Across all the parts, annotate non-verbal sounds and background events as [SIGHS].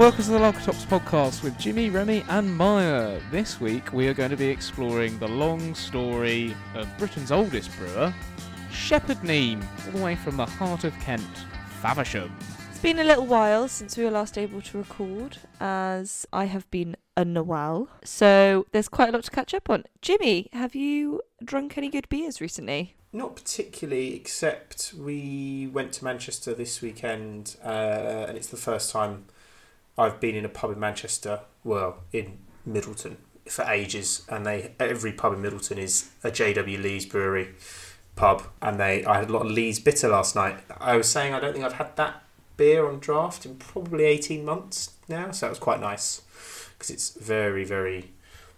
Hello and welcome to the Larkotops podcast with Jimmy, Remy, and Maya. This week we are going to be exploring the long story of Britain's oldest brewer, Shepherd Neame, all the way from the heart of Kent, Faversham. It's been a little while since we were last able to record, as I have been unwell. So there's quite a lot to catch up on. Jimmy, have you drunk any good beers recently? Not particularly, except we went to Manchester this weekend, uh, and it's the first time I've been in a pub in Manchester. Well, in Middleton for ages, and they every pub in Middleton is a JW Lees brewery pub, and they I had a lot of Lees bitter last night. I was saying I don't think I've had that beer on draft in probably eighteen months now, so that was quite nice because it's very very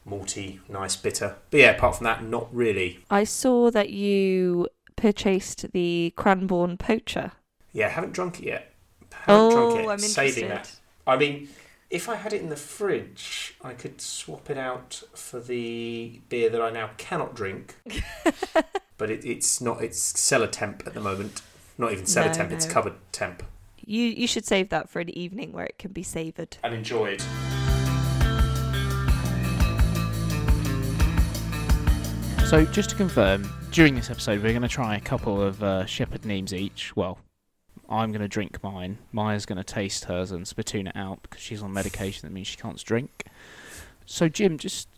malty, nice bitter. But yeah, apart from that, not really. I saw that you purchased the Cranbourne Poacher. Yeah, haven't drunk it yet. Haven't drunk oh, it. oh, I'm Saving interested. that. I mean, if I had it in the fridge, I could swap it out for the beer that I now cannot drink. [LAUGHS] but it, it's not. It's cellar temp at the moment. Not even cellar No, temp. It's no. cupboard temp. You you should save that for an evening where it can be savoured. And enjoyed. So, just to confirm, during this episode we're going to try a couple of uh, Shepherd names each. Well, I'm going to drink mine, Maya's going to taste hers and spittoon it out because she's on medication that means she can't drink. So, Jim, just.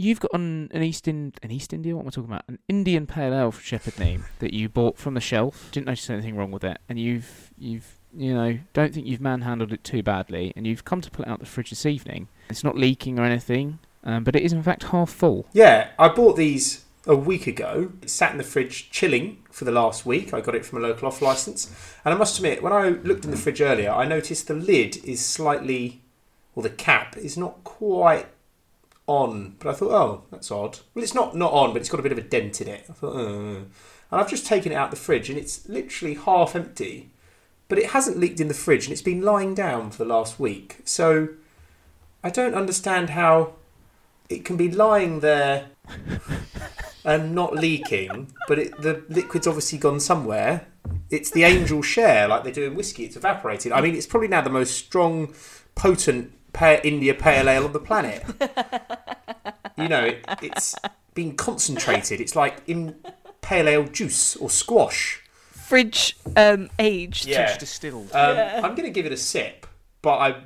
You've got an, an East in, an East India. What am I talking about? An Indian Pale Ale Shepherd Neame that you bought from the shelf. Didn't notice anything wrong with it, and you've you've you know don't think you've manhandled it too badly, and you've come to pull it out the fridge this evening. It's not leaking or anything, um, but it is in fact half full. Yeah, I bought these a week ago. It sat in the fridge chilling for the last week. I got it from a local off license. And I must admit, when I looked in the fridge earlier, I noticed the lid is slightly, or the cap is not quite on. But I thought, oh, that's odd. Well, it's not not on, but it's got a bit of a dent in it. I thought, oh. And I've just taken it out the fridge, and it's literally half empty. But it hasn't leaked in the fridge, and it's been lying down for the last week. So I don't understand how it can be lying there [LAUGHS] and not leaking, but it, the liquid's obviously gone somewhere. It's the angel share, like they do in whiskey. It's evaporated. I mean, it's probably now the most strong, potent pa- India Pale Ale on the planet. You know, it, it's been concentrated. It's like in pale ale juice or squash. Fridge um, aged. Yeah. Just distilled. Um, Yeah. I'm going to give it a sip, but I,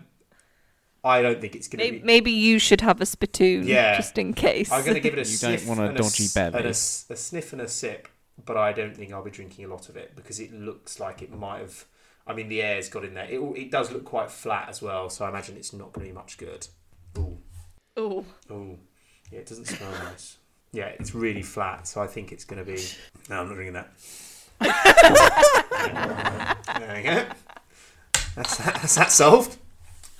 I don't think it's going to Maybe, be. maybe you should have a spittoon Yeah. just in case. I'm going to give it a [LAUGHS] You don't sniff want a and dodgy s- belly. and a, s- a sniff and a sip, but I don't think I'll be drinking a lot of it because it looks like it might have. I mean, the air's got in there. It, it does look quite flat as well, so I imagine it's not going to be much good. Ooh, Oh, ooh, yeah, it doesn't smell nice. Yeah, it's really flat, so I think it's going to be. No, I'm not drinking that. [LAUGHS] there we go. That's that, that's that solved.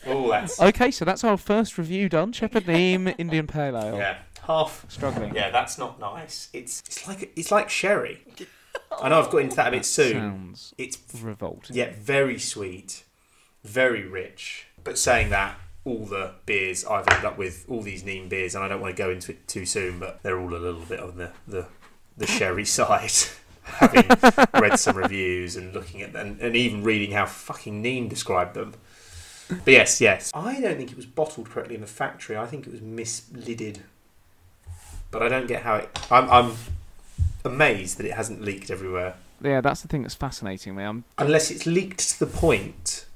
Oh, that's Okay, so that's our first review done. Shepherd Neame [LAUGHS] Indian Pale Ale. yeah, half Struggling. Yeah, that's not nice. It's it's like it's like sherry. I know I've got into that a bit soon. Sounds It's revolting. yeah, very sweet, very rich. But saying that, all the beers I've ended up with, all these Neame beers, and I don't want to go into it too soon, but they're all a little bit on the the, the sherry [LAUGHS] side. [LAUGHS] Having read some reviews and looking at them, and even reading how fucking Neame described them. But yes, yes. I don't think it was bottled correctly in the factory. I think it was mislidded. But I don't get how it. I'm, I'm amazed that it hasn't leaked everywhere. Yeah, that's the thing that's fascinating me. I'm Unless it's leaked to the point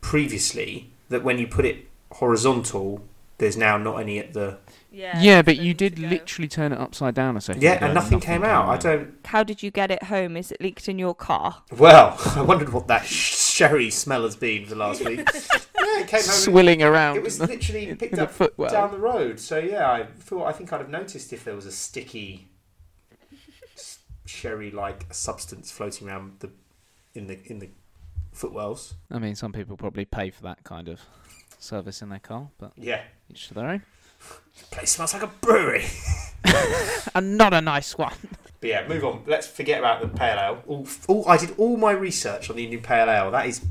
previously that when you put it horizontal, there's now not any at the. yeah. yeah, but you did literally turn it upside down a second. Yeah, ago and nothing came out. I don't. How did you get it home? Is it leaked in your car? Well, [LAUGHS] I wondered what that sherry smell has been for the last week. [LAUGHS] yeah, it came home. Swilling around. It was [LAUGHS] literally picked up footwell. down the road. So yeah, I thought I think I'd have noticed if there was a sticky sherry-like substance floating around the in the in the footwells. I mean, some people probably pay for that kind of service in their car, but Yeah, each to their own. place smells like a brewery. [LAUGHS] And not a nice one. But yeah, move on. Let's forget about the pale ale. All, all, I did all my research on the Indian pale ale. That is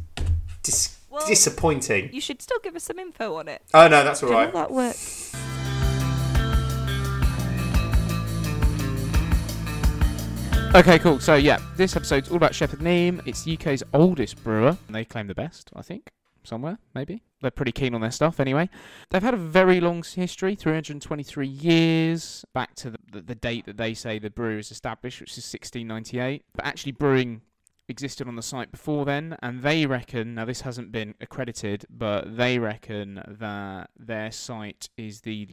dis- Well- disappointing. You should still give us some info on it. Oh no, that's all Do you know that works? Okay, cool. So yeah, this episode's all about Shepherd Neame. It's the UK's oldest brewer. and They claim the best, I think. somewhere, maybe. They're pretty keen on their stuff anyway. They've had a very long history 323 years, back to the, the, the date that they say the brewery was established, which is 1698. But actually, brewing existed on the site before then, and they reckon now this hasn't been accredited, but they reckon that their site is the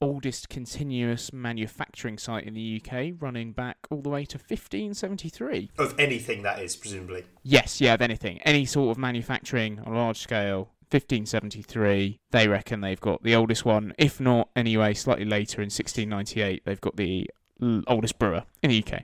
oldest continuous manufacturing site in the UK, running back all the way to 1573. Of anything that is, presumably. Yes, yeah, of anything, any sort of manufacturing on a large scale. 1573, they reckon they've got the oldest one. If not, anyway, slightly later in 1698, they've got the oldest brewer in the UK.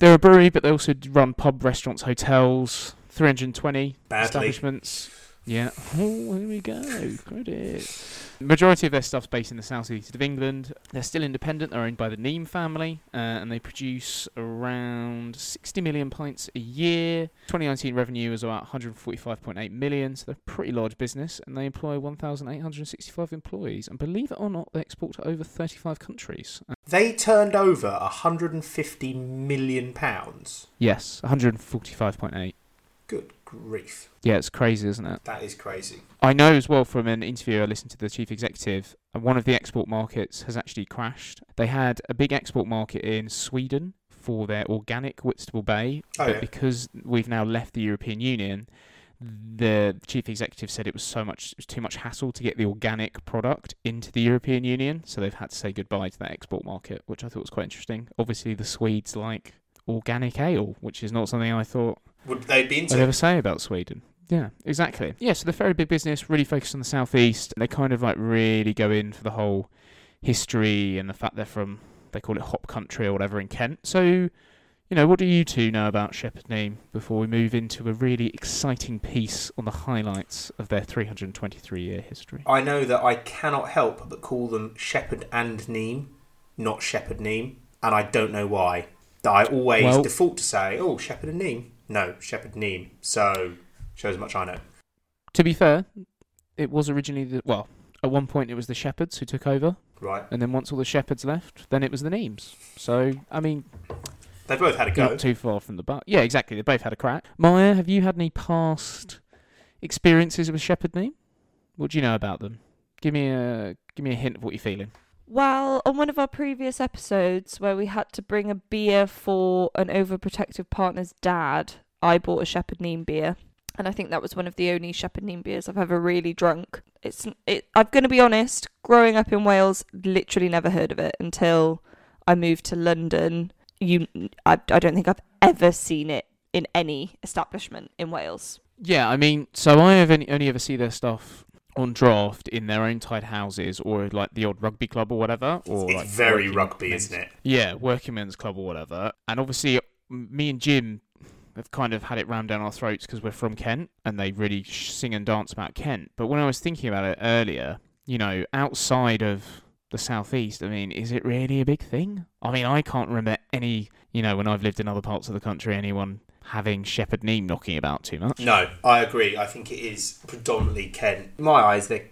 They're a brewery, but they also run pub, restaurants, hotels. 320 Badly. establishments. Yeah. Oh, here we go. Credit. Majority of their stuff's based in the southeast of England. They're still independent. They're owned by the Neame family, uh, and they produce around 60 million pints a year. 2019 revenue was about 145.8 million, so they're a pretty large business, and they employ 1,865 employees. And believe it or not, they export to over 35 countries. They turned over 150 million pounds. yes, 145.8. Good grief. Yeah, it's crazy, isn't it? That is crazy. I know as well from an interview I listened to the chief executive, uh, one of the export markets has actually crashed. They had a big export market in Sweden for their organic Whitstable Bay, Oh, but yeah. because we've now left the European Union, the chief executive said it was so much it was too much hassle to get the organic product into the European Union, so they've had to say goodbye to that export market, which I thought was quite interesting. Obviously, the Swedes like organic ale, which is not something I thought Would they be into I'd ever say about Sweden. Yeah, exactly. Yeah, so they're big business, really focused on the southeast. And they kind of like really go in for the whole history and the fact they're from they call it hop country or whatever in Kent. So, you know, what do you two know about Shepherd Neame before we move into a really exciting piece on the highlights of their 323 year history? I know that I cannot help but call them Shepherd and Neame, not Shepherd Neame, and I don't know why. That I always Well- default to say, "Oh, Shepherd and Neame." No, Shepherd Neame. So shows how much I know. To be fair, it was originally the well, at one point it was the Shepherds who took over, Right? and then once all the Shepherds left, then it was the Neames. So, I mean, They both had a go. Not too far from the bar. Yeah, exactly. They both had a crack. Maya, have you had any past experiences with Shepherd Neame? What do you know about them? Give me a give me a hint of what you're feeling. Well, on one of our previous episodes where we had to bring a beer for an overprotective partner's dad, I bought a Shepherd Neame beer. And I think that was one of the only Shepherd Neame beers I've ever really drunk. It's it I'm going to be honest, growing up in Wales, literally never heard of it until I moved to London. You I, I don't think I've ever seen it in any establishment in Wales. Yeah, I mean, so I have only, only ever see their stuff on draft in their own tied houses or like the old rugby club or whatever. Or it's like very rugby, men's- isn't it? Yeah, working men's club or whatever. And obviously, me and Jim have kind of had it rammed down our throats because we're from Kent and they really sing and dance about Kent. But when I was thinking about it earlier, you know, outside of the southeast, I mean, is it really a big thing? I mean, I can't remember any, you know, when I've lived in other parts of the country, anyone having Shepherd Neame knocking about too much. No, I agree. I think it is predominantly Kent. In my eyes, they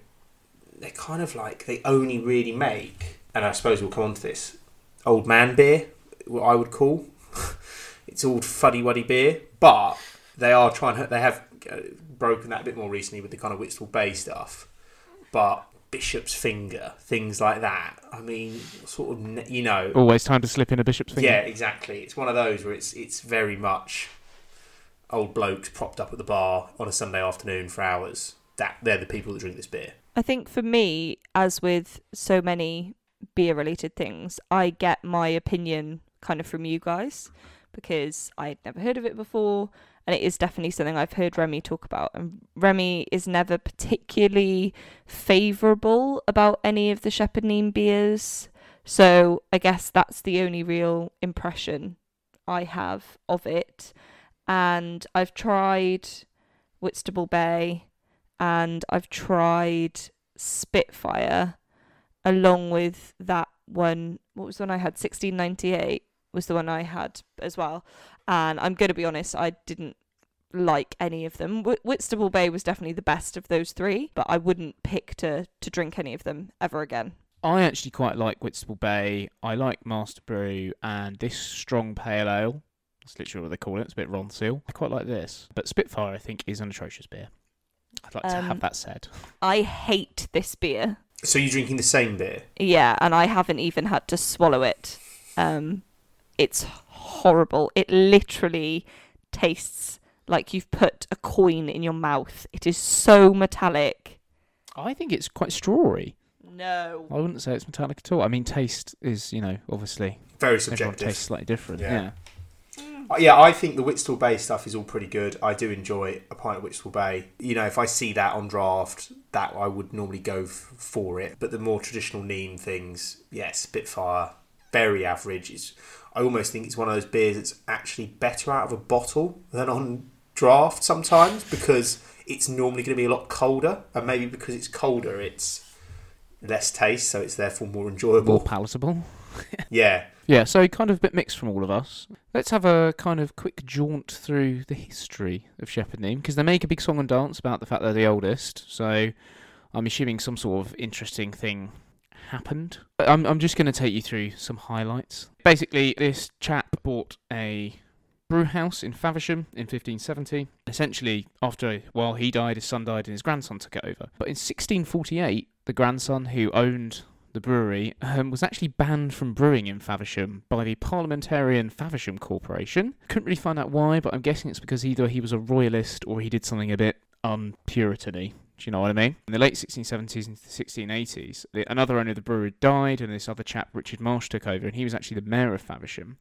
they're kind of like they only really make, and I suppose we'll come on to this, old man beer. What I would call [LAUGHS] it's all fuddy wuddy beer, but they are trying. to They have uh, broken that a bit more recently with the kind of Whitstable Bay stuff, but. Bishop's finger, things like that. I mean, sort of, you know, Always time to slip in a bishop's finger. yeah, exactly. It's one of those where it's it's very much old blokes propped up at the bar on a Sunday afternoon for hours. That they're the people that drink this beer. I think for me, as with so many beer related things, I get my opinion kind of from you guys because I'd never heard of it before and it is definitely something I've heard Remy talk about. And Remy is never particularly favourable about any of the Shepherd Neame beers. So I guess that's the only real impression I have of it. And I've tried Whitstable Bay and I've tried Spitfire along with that one. What was the one I had? 1698 was the one I had as well. And I'm going to be honest, I didn't like any of them. Wh- Whitstable Bay was definitely the best of those three, but I wouldn't pick to, to drink any of them ever again. I actually quite like Whitstable Bay. I like Master Brew and this strong pale ale. That's literally what they call it. It's a bit Ronseal. I quite like this. But Spitfire, I think, is an atrocious beer. I'd like to Um, have that said. I hate this beer. So you're drinking the same beer? Yeah, and I haven't even had to swallow it. Um, it's horrible. It literally tastes like you've put a coin in your mouth. It is so metallic. I think it's quite strawy. No. I wouldn't say it's metallic at all. I mean, taste is, you know, obviously Very everyone subjective. tastes slightly different. Yeah. Yeah. Uh, Yeah, I think the Whitstable Bay stuff is all pretty good. I do enjoy a pint of Whitstable Bay. You know, if I see that on draft, that I would normally go f- for it. But the more traditional Neame things, yes, Spitfire, very average. It's, I almost think it's one of those beers that's actually better out of a bottle than on draft sometimes because it's normally going to be a lot colder, and maybe because it's colder, it's less taste, so it's therefore more enjoyable. More palatable. [LAUGHS] Yeah, Yeah, so kind of a bit mixed from all of us. Let's have a kind of quick jaunt through the history of Shepherd Neame because they make a big song and dance about the fact they're the oldest. So I'm assuming some sort of interesting thing happened. I'm I'm just going to take you through some highlights. Basically, this chap bought a brew house in Faversham in 1570. Essentially, after while he died, his son died, and his grandson took it over. But in 1648, the grandson who owned the brewery, um, was actually banned from brewing in Faversham by the Parliamentarian Faversham Corporation. Couldn't really find out why, but I'm guessing it's because either he was a royalist or he did something a bit un-Puritany. Do you know what I mean? In the late 1670s and 1680s, the, another owner of the brewery died, and this other chap, Richard Marsh, took over, and he was actually the mayor of Faversham.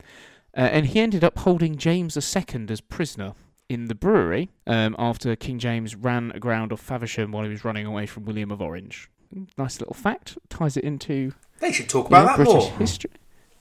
Uh, and he ended up holding James II as prisoner in the brewery um, after King James ran aground off Faversham while he was running away from William of Orange. Nice little fact. Ties it into they should talk you know, about that British more. history.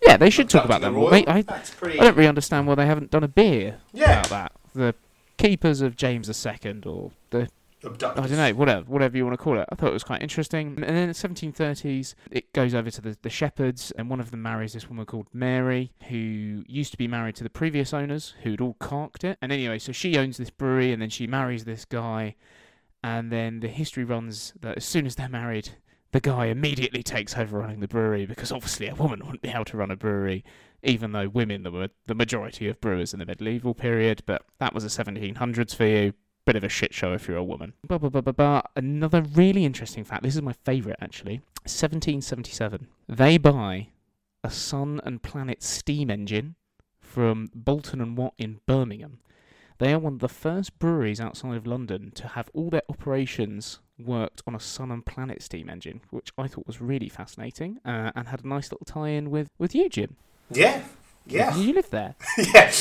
Yeah, they should talk about that more. Mate, I, pretty. I don't really understand why they haven't done a beer Yeah. about that. The keepers of James II or the I don't know, whatever, whatever you want to call it. I thought it was quite interesting. And then in the 1730s, it goes over to the, the shepherds, and one of them marries this woman called Mary, who used to be married to the previous owners, who'd all carked it. And anyway, so she owns this brewery, and then she marries this guy, and then the history runs that as soon as they're married, the guy immediately takes over running the brewery because obviously a woman wouldn't be able to run a brewery, even though women were the majority of brewers in the medieval period. But that was the 1700s for you bit of a shit show if you're a woman. Blah, blah, blah, blah, blah. Another really interesting fact. This is my favourite actually. 1777. They buy a Sun and Planet steam engine from Boulton and Watt in Birmingham. They are one of the first breweries outside of London to have all their operations worked on a Sun and Planet steam engine, which I thought was really fascinating uh, and had a nice little tie-in with with you, Jim. Yeah, yeah, You live there. [LAUGHS] yeah.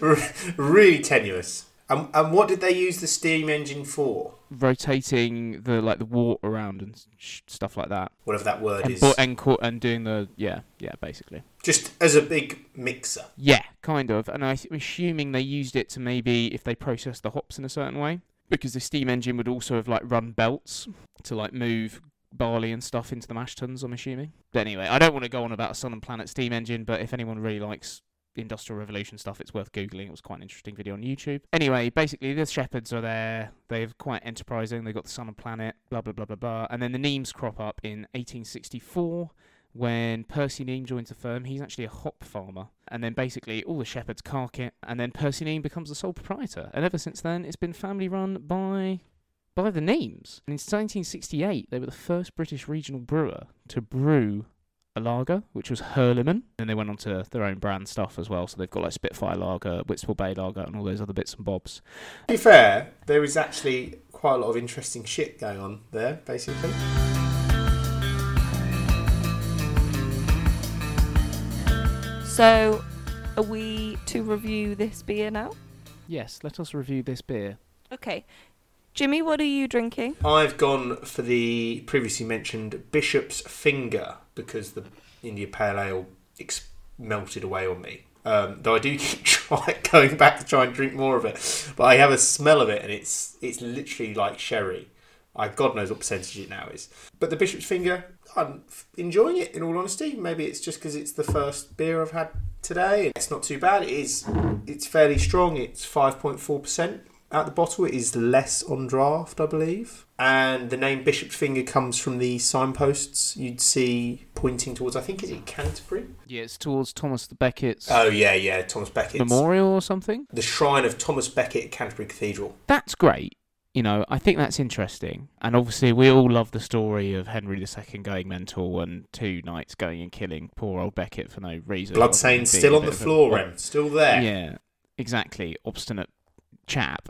[LAUGHS] Really tenuous. And, and what did they use the steam engine for? rotating the like the wort around and sh- stuff like that, Whatever that word and is. bu- and, and doing the yeah yeah basically Just as a big mixer. yeah kind of. And I'm assuming they used it to maybe if they processed the hops in a certain way because the steam engine would also have like run belts to like move barley and stuff into the mash tuns. I'm assuming. But anyway, I don't want to go on about a Sun and Planet steam engine, but if anyone really likes industrial revolution stuff it's worth googling. It was quite an interesting video on youtube. Anyway basically the shepherds are there. They're quite enterprising. They've got the sun and planet blah blah blah blah blah. And then the Neames crop up in 1864 when percy Neame joins the firm. He's actually a hop farmer. And then basically all the shepherds cark it. And then percy Neame becomes the sole proprietor. And ever since then it's been family run by by the Neames. And in 1968, they were the first British regional brewer to brew a lager, which was Hurlimann. And they went on to their own brand stuff as well. So they've got like Spitfire Lager, Whitstable Bay Lager, and all those other bits and bobs. To be fair, there is actually quite a lot of interesting shit going on there, basically. So, are we to review this beer now? Yes, let us review this beer. Okay. Jimmy, what are you drinking? I've gone for the previously mentioned Bishop's Finger because the India Pale Ale ex- melted away on me. Um, though I do [LAUGHS] keep try- going back to try and drink more of it, but I have a smell of it and it's it's literally like sherry. I God knows what percentage it now is. But the Bishop's Finger, I'm enjoying it. In all honesty, maybe it's just because it's the first beer I've had today. It's not too bad. It is. It's fairly strong. It's five point four percent out the bottle. Is less on draft, I believe. And the name Bishop's Finger comes from the signposts you'd see pointing towards. I think is it Canterbury? Yeah, it's towards Thomas the Becket's Oh yeah, yeah, Thomas Becket's. memorial or something. The shrine of Thomas Becket at Canterbury Cathedral. That's great. you know, I think that's interesting. And obviously, we all love the story of Henry II going mental and two knights going and killing poor old Becket for no reason. Bloodstains still on the floor, Rem. Still there. Yeah, exactly. Obstinate chap.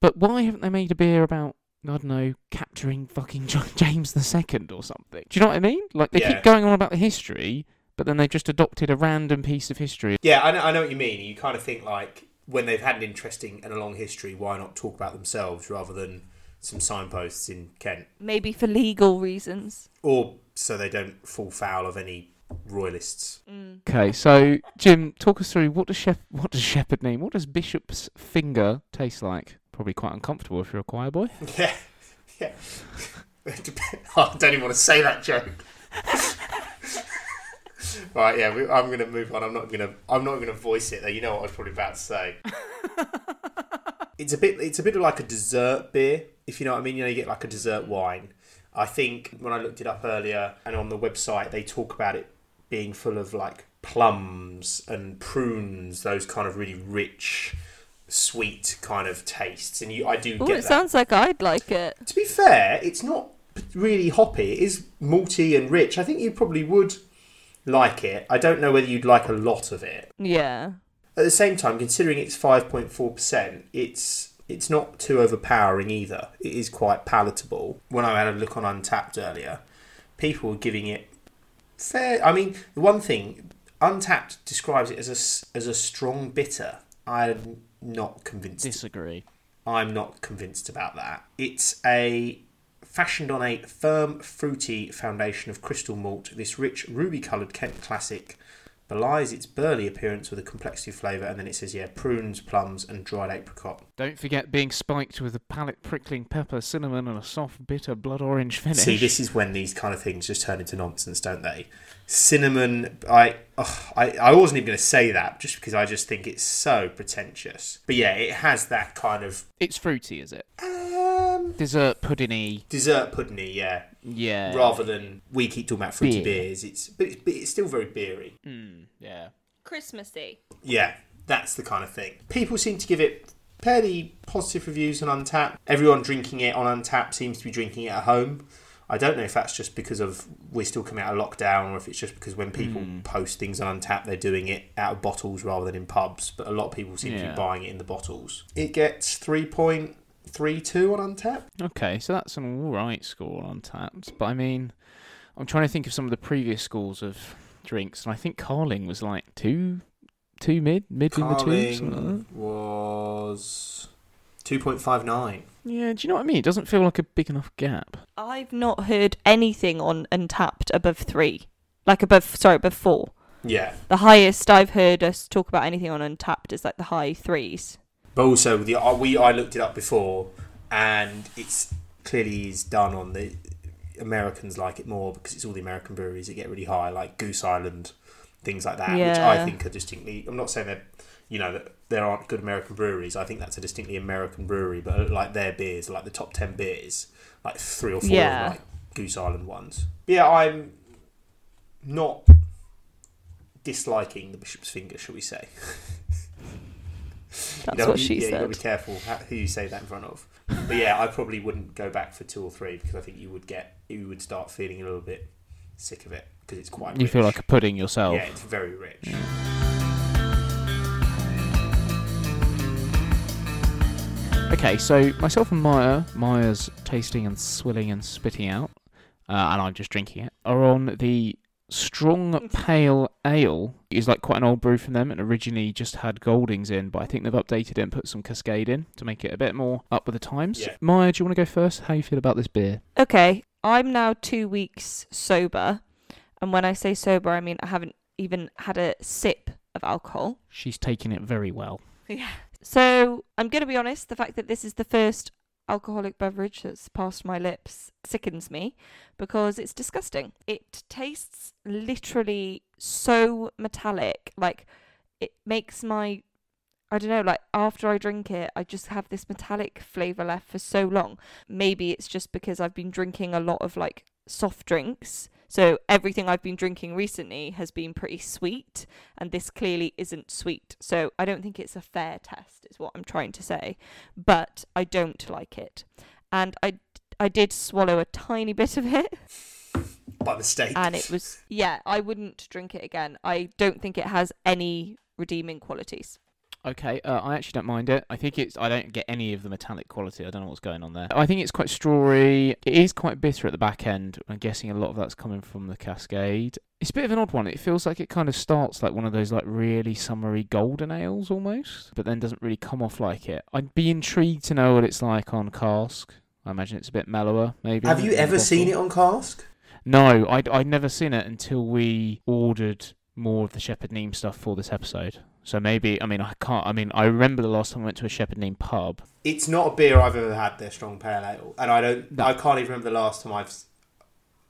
But why haven't they made a beer about, I don't know, capturing fucking John [LAUGHS] James II or something? Do you know what I mean? Like, they Yeah. keep going on about the history, but then they just adopted a random piece of history. Yeah, I know, I know what you mean. You kind of think like when they've had an interesting and a long history, why not talk about themselves rather than some signposts in Kent, Maybe for legal reasons. or so they don't fall foul of any royalists. Okay, so Jim, talk us through what does Shep- what does Shepherd mean? What does Bishop's finger taste like? Probably quite uncomfortable if you're a choir boy. [LAUGHS] Yeah, yeah. [LAUGHS] I don't even want to say that joke. [LAUGHS] right, yeah, we, I'm going to move on. I'm not going to. I'm not going to voice it. Though you know what I was probably about to say. it's a bit. It's a bit of like a dessert beer, if you know what I mean. You know, you get like a dessert wine. I think when I looked it up earlier and on the website, they talk about it being full of like plums and prunes, those kind of really rich, sweet kind of tastes. And you, I do Oh, get it that. sounds like I'd like it. To be fair, it's not really hoppy. It is malty and rich. I think you probably would like it. I don't know whether you'd like a lot of it. Yeah. At the same time, considering it's five point four percent, it's it's not too overpowering either. It is quite palatable. When I had a look on Untappd earlier, people were giving it fair. I mean, the one thing Untappd describes it as a as a strong bitter. I'm not convinced. Disagree. I'm not convinced about that. It's a fashioned on a firm, fruity foundation of crystal malt. This rich, ruby-coloured Kent classic belies its burly appearance with a complexity of flavour, and then it says, yeah, prunes, plums, and dried apricot. Don't forget being spiked with a palate prickling pepper, cinnamon, and a soft, bitter blood orange finish. See, this is when these kind of things just turn into nonsense, don't they? Cinnamon, I, ugh, I, I wasn't even going to say that just because I just think it's so pretentious. But yeah, it has that kind of It's fruity, is it? um, Dessert puddingy. dessert puddingy, yeah. Yeah. rather than we keep talking about fruity Beer. beers. It's but, it's but it's still very beery. Mm, yeah. Christmassy. Yeah, that's the kind of thing. People seem to give it fairly positive reviews on Untappd. Everyone drinking it on Untappd seems to be drinking it at home. I don't know if that's just because of we're still coming out of lockdown, or if it's just because when people Hmm. post things on Untappd, they're doing it out of bottles rather than in pubs. But a lot of people seem to Yeah. be buying it in the bottles. It gets three point three two on Untappd. Okay, so that's an alright score on Tapped. But I mean, I'm trying to think of some of the previous scores of drinks, and I think Carling was like two, two mid, mid in the two. something like that. Carling was two point five nine. Yeah, do you know what I mean? It doesn't feel like a big enough gap. I've not heard anything on Untappd above three. Like above, sorry, above four. Yeah, The highest I've heard us talk about anything on Untappd is like the high threes. But also the uh, we I looked it up before, and it's clearly is done on the Americans like it more because it's all the American breweries that get really high, like Goose Island, things like that, which I think are distinctly. I'm not saying that you know that there aren't good American breweries. I think that's a distinctly American brewery, but like their beers, like the top ten beers, like three or four Yeah. of like Goose Island ones. Yeah, I'm not disliking the Bishop's Finger, shall we say? [LAUGHS] That's You know, what you- she yeah, you got to be careful who you say that in front of. But yeah, I probably wouldn't go back for two or three because I think you would get you would start feeling a little bit sick of it because it's quite. You feel like a pudding yourself. yeah, it's very rich. Okay, so myself and Maya, Maya's tasting and swilling and spitting out, uh, and I'm just drinking it, are on the strong pale ale. is like quite an old brew from them, and originally just had Goldings in, but I think they've updated it and put some Cascade in to make it a bit more up with the times. Yeah. Maya, do you want to go first? How you feel about this beer? Okay, I'm now two weeks sober. And when I say sober, I mean I haven't even had a sip of alcohol. She's taking it very well. Yeah. So I'm going to be honest, the fact that this is the first alcoholic beverage that's passed my lips sickens me because it's disgusting. It tastes literally so metallic. Like, it makes my. I don't know, like after I drink it, I just have this metallic flavour left for so long. Maybe it's just because I've been drinking a lot of like soft drinks. So everything I've been drinking recently has been pretty sweet, and this clearly isn't sweet. So I don't think it's a fair test, is what I'm trying to say. But I don't like it, and I I did swallow a tiny bit of it, By mistake. and it was yeah. I wouldn't drink it again. I don't think it has any redeeming qualities. Okay, uh, I actually don't mind it. I think it's. I don't get any of the metallic quality. I don't know what's going on there. I think it's quite strawy. It is quite bitter at the back end. I'm guessing a lot of that's coming from the Cascade. It's a bit of an odd one. It feels like it kind of starts like one of those like really summery golden ales almost, but then doesn't really come off like it. I'd be intrigued to know what it's like on cask. I imagine it's a bit mellower, maybe. Have you ever seen it on cask? No, I'd I'd never seen it until we ordered more of the Shepherd Neame stuff for this episode. So maybe I mean I can't I mean I remember the last time I went to a Shepherd Neame pub. It's not a beer I've ever had. Their strong pale ale, and I don't. No. I can't even remember the last time I've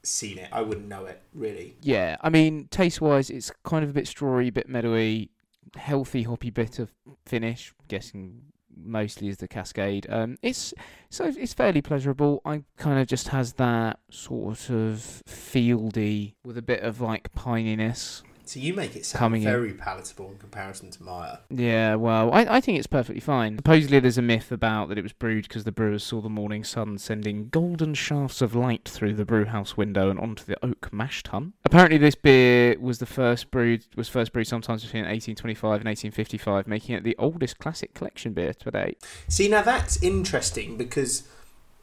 seen it. I wouldn't know it really. Yeah, I mean taste wise it's kind of a bit strawy, a bit meadowy, healthy hoppy bit of finish. guessing mostly is the Cascade. Um, it's so it's fairly pleasurable. I kind of just has that sort of fieldy with a bit of like pininess. So you make it sound Coming in. very palatable in comparison to Maya. Yeah, well, I, I think it's perfectly fine. Supposedly, there's a myth about that it was brewed because the brewers saw the morning sun sending golden shafts of light through the brewhouse window and onto the oak mash tun. Apparently, this beer was the first brewed was first brewed sometimes between 1825 and 1855, making it the oldest classic collection beer to date. See, now that's interesting because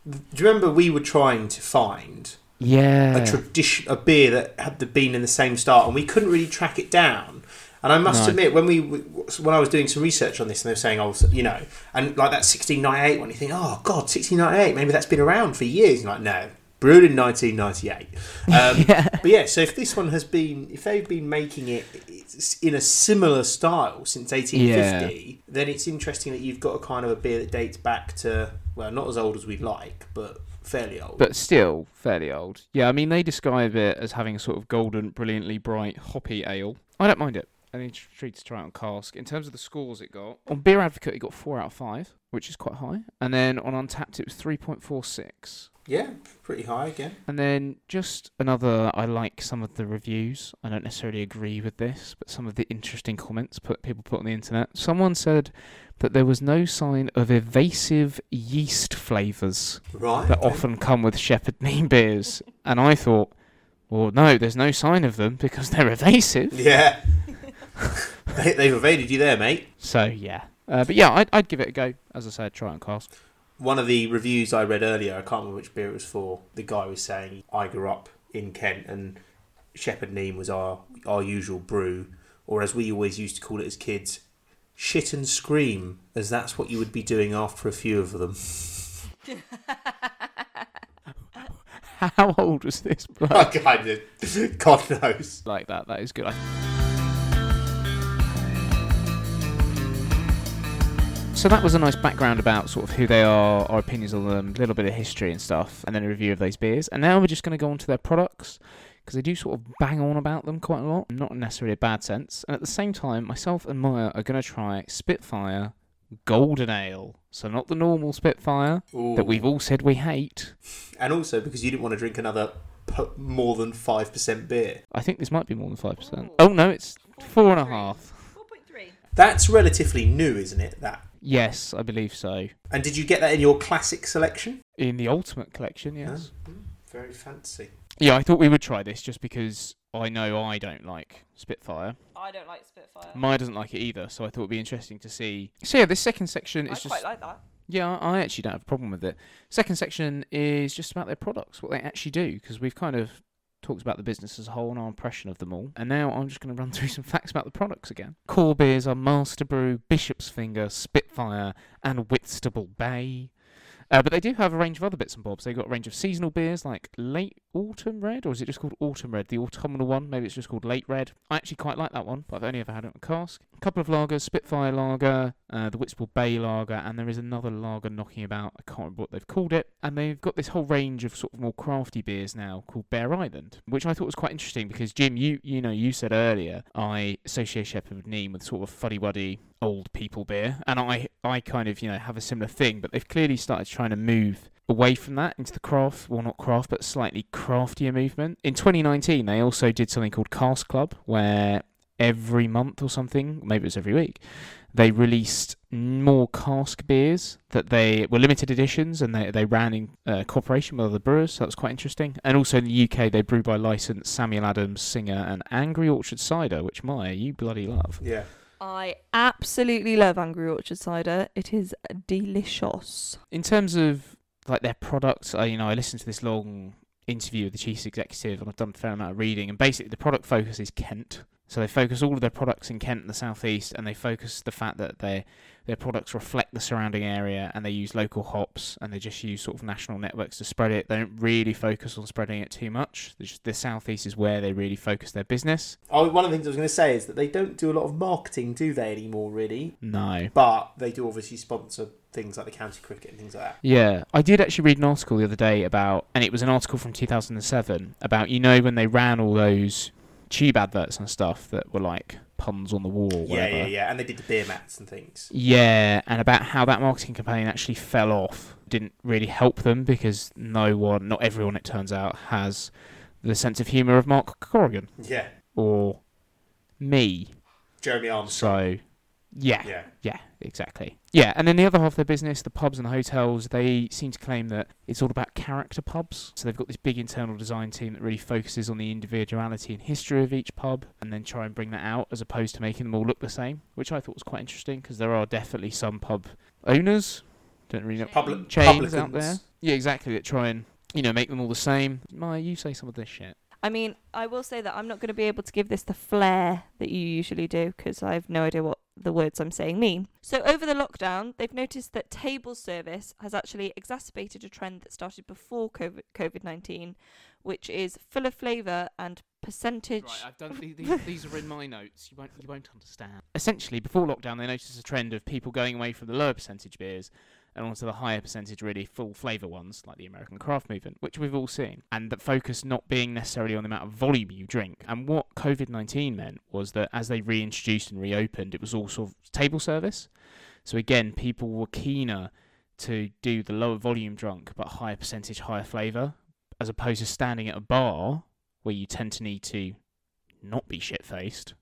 do you remember we were trying to find Yeah, a tradition, a beer that had the been in the same start, and we couldn't really track it down. And I must No. admit, when we when I was doing some research on this, and they were saying, "Oh, you know," and like that 1698 one, you think, "Oh God, 1698, maybe that's been around for years." You're like, no, brewed in 1998. Um, [LAUGHS] yeah. But yeah, so if this one has been, if they've been making it in a similar style since 1850, then it's interesting that you've got a kind of a beer that dates back to well, not as old as we'd like, but fairly old. but still fairly old. Yeah, I mean they describe it as having a sort of golden, brilliantly bright, hoppy ale. I don't mind it. I'm intrigued to try it on cask. In terms of the scores it got, on Beer Advocate it got four out of five, which is quite high. And then on Untappd it was three point four six. Yeah, pretty high again. And then just another, I like some of the reviews. I don't necessarily agree with this, but some of the interesting comments put people put on the internet. Someone said that there was no sign of evasive yeast flavours Right. that often come with Shepherd Neame beers. And I thought, well, no, there's no sign of them because they're evasive. [LAUGHS] Yeah. they, they've evaded you there, mate. So, yeah. Uh, but yeah, I'd, I'd give it a go. As I said, try and cask. One of the reviews I read earlier, I can't remember which beer it was for. The guy was saying, "I grew up in Kent, and Shepherd Neame was our our usual brew, or as we always used to call it as kids, shit and scream, as that's what you would be doing after a few of them." [LAUGHS] How old was this bloke? [LAUGHS] Kind of, God knows. like that. That is good. I- So that was a nice background about sort of who they are, our opinions on them, a little bit of history and stuff, and then a review of those beers. And now we're just going to go on to their products because they do sort of bang on about them quite a lot, not necessarily a bad sense. And at the same time, myself and Maya are going to try Spitfire Golden Ale. So not the normal Spitfire Ooh. that we've all said we hate. and also because you didn't want to drink another p- more than five percent beer. I think this might be more than five percent. Oh no, it's four and a half. 4.3. That's relatively new, isn't it? That. Yes, I believe so. And did you get that in your classic selection? In the Ultimate Collection, yes. Oh, very fancy. Yeah, I thought we would try this just because I know I don't like Spitfire. I don't like Spitfire. Maya doesn't like it either, so I thought it'd be interesting to see. So yeah, this second section is just quite like that. yeah, I I actually don't have a problem with it. Second section is just about their products, what they actually do, because we've kind of talked about the business as a whole and our impression of them all. And now I'm just going to run [LAUGHS] through some facts about the products again. Core beers are Master Brew, Bishop's Finger, Spitfire, and Whitstable Bay. Uh, but they do have a range of other bits and bobs. They've got a range of seasonal beers like Late Autumn Red, or is it just called Autumn Red? The autumnal one, maybe it's just called Late Red. I actually quite like that one, but I've only ever had it on a cask. A couple of lagers, Spitfire Lager, uh, the Whitstable Bay Lager, and there is another lager knocking about. I can't remember what they've called it. And they've got this whole range of sort of more crafty beers now called Bear Island, which I thought was quite interesting because Jim, you you know, you said earlier I associate Shepherd Neame with sort of fuddy wuddy old people beer, and I I kind of you know have a similar thing, but they've clearly started trying to move away from that into the craft, well not craft, but slightly craftier movement. In 2019, they also did something called Cask Club, where every month or something, maybe it was every week, they released more cask beers that they were limited editions and they, they ran in uh, cooperation with other brewers. So that was quite interesting. And also in the UK, they brew by license Samuel Adams, Singha, and Angry Orchard Cider, which Maya, you bloody love. Yeah. I absolutely love Angry Orchard cider. It is delicious. In terms of like their products, I you know I listened to this long interview with the chief executive and I've done a fair amount of reading. And basically, the product focus is Kent. So they focus all of their products in Kent and the southeast, and they focus the fact that their their products reflect the surrounding area, and they use local hops, and they just use sort of national networks to spread it. They don't really focus on spreading it too much. Just, the southeast is where they really focus their business. Oh, one of the things I was going to say is that they don't do a lot of marketing, do they anymore? Really, No. but they do obviously sponsor things like the county cricket and things like that. Yeah, I did actually read an article the other day about, and it was an article from 2007 about you know when they ran all those tube adverts and stuff that were like puns on the wall. Yeah, whatever. yeah, yeah, and they did the beer mats and things. Yeah, and about how that marketing campaign actually fell off didn't really help them because no one, not everyone, it turns out, has the sense of humour of Mark Corrigan Yeah, or me. Jeremy Armstrong. So, yeah, Yeah, yeah, exactly. Yeah, and then the other half of their business, the pubs and the hotels, they seem to claim that it's all about character pubs. So they've got this big internal design team that really focuses on the individuality and history of each pub and then try and bring that out as opposed to making them all look the same, which I thought was quite interesting because there are definitely some pub owners, don't really know, Public chains publicans. out there. Yeah, exactly, that try and, you know, make them all the same. Maya, you say some of this shit. I mean, I will say that I'm not going to be able to give this the flair that you usually do because I have no idea what the words I'm saying mean. So, over the lockdown, they've noticed that table service has actually exacerbated a trend that started before COVID 19, which is full of flavour and percentage. Right, I've done these, [LAUGHS] these are in my notes. You won't you won't understand. Essentially, before lockdown, they noticed a trend of people going away from the lower percentage beers and onto the higher percentage, really full flavour ones, like the American craft movement, which we've all seen, and that focus not being necessarily on the amount of volume you drink. And what COVID nineteen meant was that as they reintroduced and reopened, it was all sort of table service. So again, people were keener to do the lower volume drunk but higher percentage, higher flavour, as opposed to standing at a bar where you tend to need to not be shit faced,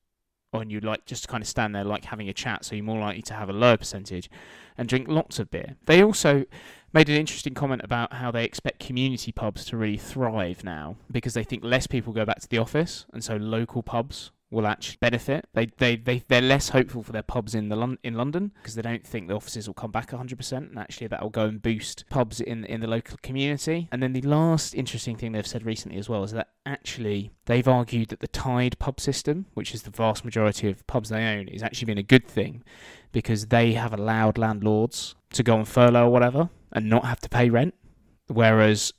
and you like just to kind of stand there like having a chat, so you're more likely to have a lower percentage and drink lots of beer. They also made an interesting comment about how they expect community pubs to really thrive now because they think less people go back to the office, and so local pubs will actually benefit. They they they they're less hopeful for their pubs in the Lon- in London because they don't think the offices will come back 100%, and actually that will go and boost pubs in in the local community. And then the last interesting thing they've said recently as well is that actually they've argued that the Tied pub system, which is the vast majority of pubs they own, is actually been a good thing because they have allowed landlords to go on furlough or whatever and not have to pay rent, whereas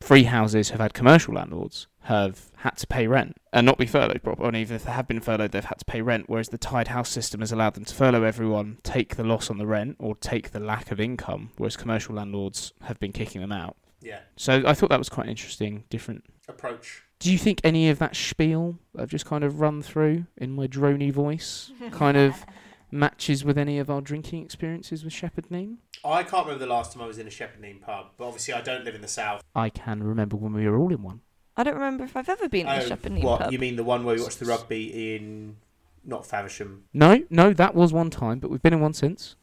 free houses have had commercial landlords have had to pay rent and not be furloughed properly. And even if they have been furloughed, they've had to pay rent. Whereas the tied house system has allowed them to furlough everyone, take the loss on the rent, or take the lack of income. Whereas commercial landlords have been kicking them out. Yeah, So I thought that was quite an interesting, different. approach. Do you think any of that spiel I've just kind of run through in my drony voice kind of [LAUGHS] matches with any of our drinking experiences with Shepherd Neame? I can't remember the last time I was in a Shepherd Neame pub, but obviously I don't live in the south. I can remember when we were all in one. I don't remember if I've ever been in a Oh, Shepherd Neame pub. what pub. you mean the one where we watched the rugby in not Faversham? No, no, that was one time, but we've been in one since,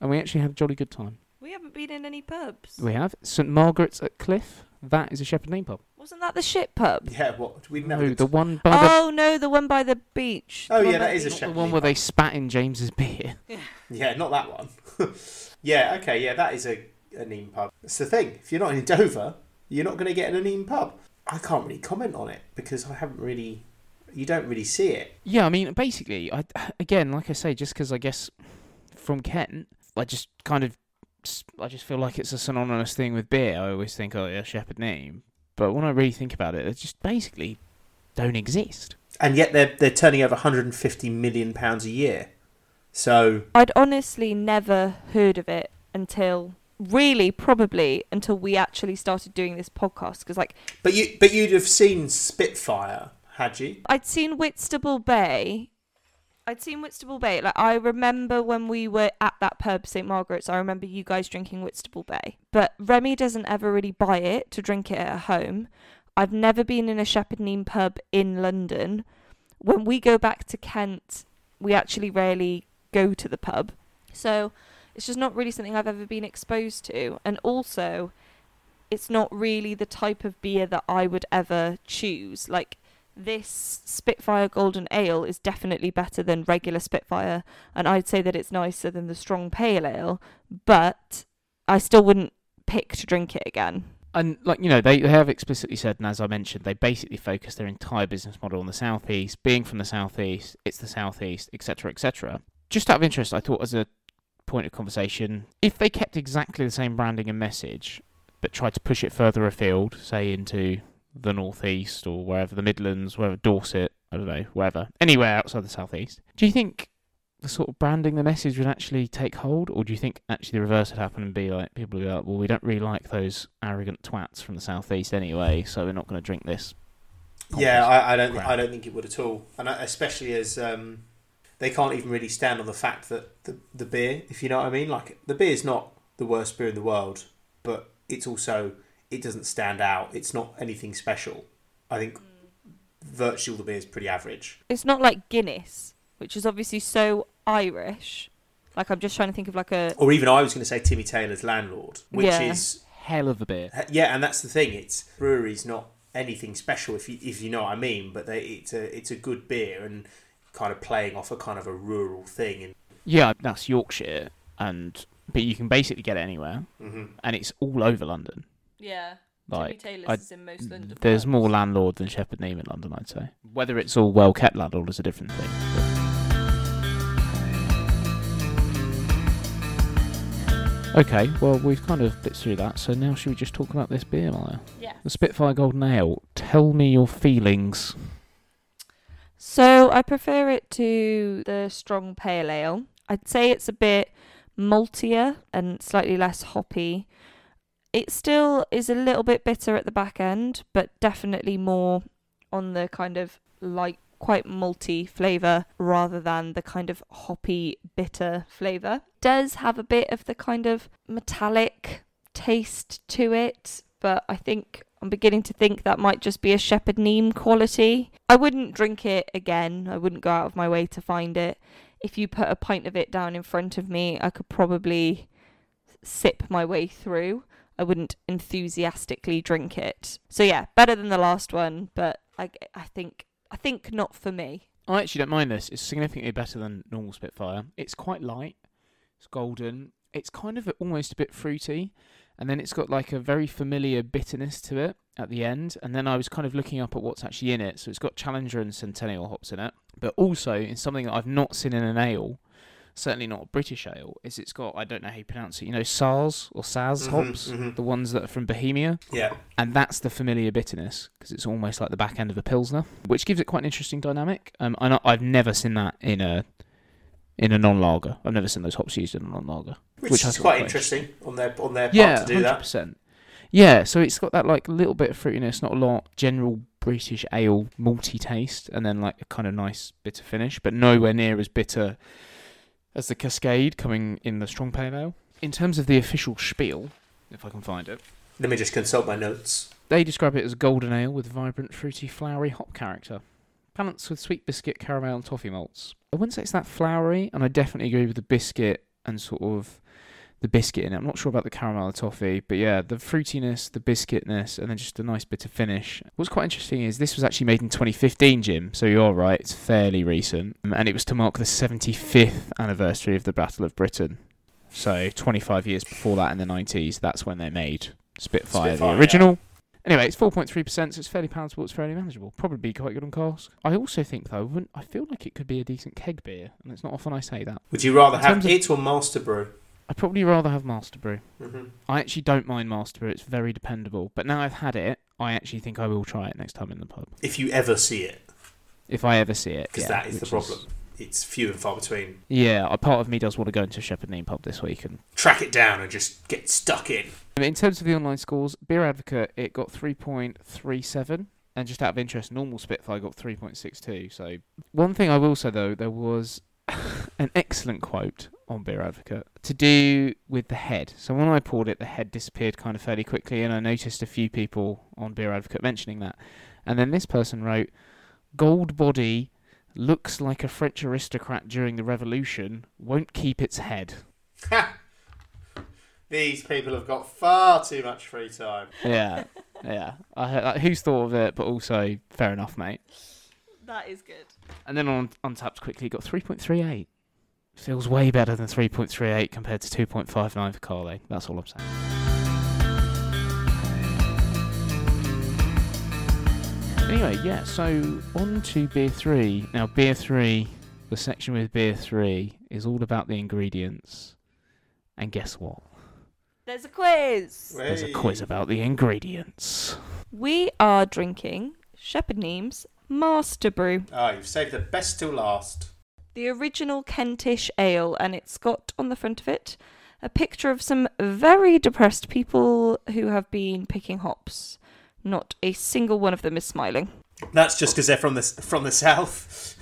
and we actually had a jolly good time. We haven't been in any pubs. We have St Margaret's at Cliffe. That is a Shepherd Neame pub. Wasn't that the shit pub? Yeah, what we didn't No, a- the one by the, Oh no, the one by the beach. Oh, The one yeah, by that the is a beach. not the one Neame where they spat in James's beer. [LAUGHS] Yeah, not that one. [LAUGHS] yeah, okay, yeah, that is a, a Neame pub. It's the thing. If you're not in Dover, you're not going to get in a Neame pub. I can't really comment on it because I haven't really. You don't really see it. Yeah, I mean, basically, I again, like I say, just because I guess from Kent, I just kind of, s- I just feel like it's a synonymous thing with beer. I always think, oh yeah, Shepherd Neame, but when I really think about it, they just basically don't exist. And yet they're they're turning over 150 million pounds a year. So I'd honestly never heard of it until really probably until we actually started doing this podcast because like But you but you'd have seen Spitfire, had you? I'd seen Whitstable Bay. I'd seen Whitstable Bay. Like I remember when we were at that pub, St Margaret's. I remember you guys drinking Whitstable Bay. But Remy doesn't ever really buy it to drink it at home. I've never been in a Shepherd Neame pub in London. When we go back to Kent, we actually rarely go to the pub. So it's just not really something I've ever been exposed to. And also, it's not really the type of beer that I would ever choose. Like this Spitfire Golden Ale is definitely better than regular Spitfire, and I'd say that it's nicer than the Strong Pale Ale, but I still wouldn't pick to drink it again. And like you know, they, they have explicitly said, and as I mentioned, they basically focus their entire business model on the southeast. Being from the southeast, it's the southeast, etc., etc. Just out of interest, I thought as a point of conversation, if they kept exactly the same branding and message, but tried to push it further afield, say into the northeast or wherever the Midlands, wherever Dorset, I don't know, wherever, anywhere outside the southeast, do you think the sort of branding, the message would actually take hold, or do you think actually the reverse would happen and be like people would be like, well, we don't really like those arrogant twats from the southeast anyway, so we're not going to drink this. Yeah, I, I don't. crap. I don't think it would at all, and I- especially as um, they can't even really stand on the fact that the the beer, if you know what I mean, like the beer is not the worst beer in the world, but it's also it doesn't stand out. It's not anything special. I think virtually all the beer is pretty average. It's not like Guinness, which is obviously so Irish. Like I'm just trying to think of like a Or even I was going to say Timmy Taylor's Landlord, which Yeah. is Hell of a beer. yeah, and that's the thing. It's brewery's not anything special if you if you know what I mean, but they, it's a it's a good beer and kind of playing off a kind of a rural thing and. Yeah, that's Yorkshire, and but you can basically get it anywhere, hmm and it's all over London. Yeah. Like, Taylor's I- is in most London. There's pubs. more landlord than Shepherd Neame in London, I'd say. Whether it's all well kept landlord is a different thing. Okay, well we've kind of bit through that, so now should we just talk about this beer, Maya? Yeah. The Spitfire Golden Ale. Tell me your feelings. So I prefer it to the strong pale ale. I'd say it's a bit maltier and slightly less hoppy. It still is a little bit bitter at the back end, but definitely more on the kind of light, quite malty flavour rather than the kind of hoppy, bitter flavour. Does have a bit of the kind of metallic taste to it, but I think I'm beginning to think that might just be a Shepherd Neame quality. I wouldn't drink it again. I wouldn't go out of my way to find it. If you put a pint of it down in front of me, I could probably sip my way through. I wouldn't enthusiastically drink it. So yeah, better than the last one, but I, I think I think not for me. I actually don't mind this. It's significantly better than normal Spitfire. It's quite light. It's golden. It's kind of almost a bit fruity, and then it's got like a very familiar bitterness to it at the end. And then I was kind of looking up at what's actually in it. So it's got Challenger and Centennial hops in it, but also in something that I've not seen in an ale. Certainly not a British ale. Is it's got I don't know how you pronounce it. You know Saaz or Saaz Mhm, hops, mhm. the ones that are from Bohemia Yeah. and that's the familiar bitterness because it's almost like the back end of a pilsner, which gives it quite an interesting dynamic. Um, I, I've never seen that in a in a non-lager. I've never seen those hops used in a non-lager. Which, Which is quite interesting on their on their part Yeah, to do hundred that. percent. Yeah, so it's got that like little bit of fruitiness, not a lot. General British ale malty taste, and then like a kind of nice bitter finish, but nowhere near as bitter as the Cascade coming in the strong pale ale. In terms of the official spiel, if I can find it. Let me just consult my notes. They describe it as golden ale with vibrant, fruity, flowery hop character. Balanced with sweet biscuit, caramel, and toffee malts. I wouldn't say it's that flowery, and I definitely agree with the biscuit and sort of the biscuit in it. I'm not sure about the caramel and toffee, but yeah, the fruitiness, the biscuitness, and then just a nice bit of finish. What's quite interesting is this was actually made in 2015, Jim, so you're right, it's fairly recent. Um, And it was to mark the 75th anniversary of the Battle of Britain. So 25 years before that in the 90s, that's when they made Spitfire, Spitfire, the original. Anyway, it's 4.3%, so it's fairly palatable, it's fairly manageable. Probably be quite good on cask. I also think, though, I feel like it could be a decent keg beer, and it's not often I say that. Would you rather In have it or Master Brew? I'd probably rather have Master Brew. hmm I actually don't mind Master Brew, it's very dependable. But now I've had it, I actually think I will try it next time in the pub. If you ever see it, If I ever see it. because yeah, that is the problem. It's few and far between. Yeah, a part of me does want to go into a Shepherd Neame pub this week and Track it down and just get stuck in. In terms of the online scores, Beer Advocate it got 3.37, And just out of interest, normal Spitfire got 3.62. So one thing I will say though, there was [LAUGHS] an excellent quote on Beer Advocate to do with the head. So when I poured it, the head disappeared kind of fairly quickly, and I noticed a few people on Beer Advocate mentioning that. And then this person wrote, "Gold body looks like a French aristocrat during the Revolution. Won't keep its head." These people have got far too much free time. Yeah, yeah. I heard, like, who's thought of it, but also fair enough, mate. That is good. And then on Untappd quickly got 3.38. Feels way better than 3.38 compared to 2.59 for Carly. That's all I'm saying. Anyway, yeah, so on to beer three. Now, beer three, the section with beer three is all about the ingredients. And guess what? There's a quiz. There's a quiz about the ingredients. We are drinking Shepherd Neame's Master Brew, Ah, you've saved the best till last. The original Kentish ale, and it's got on the front of it a picture of some very depressed people who have been picking hops. Not a single one of them is smiling. That's just because they're from the from the south.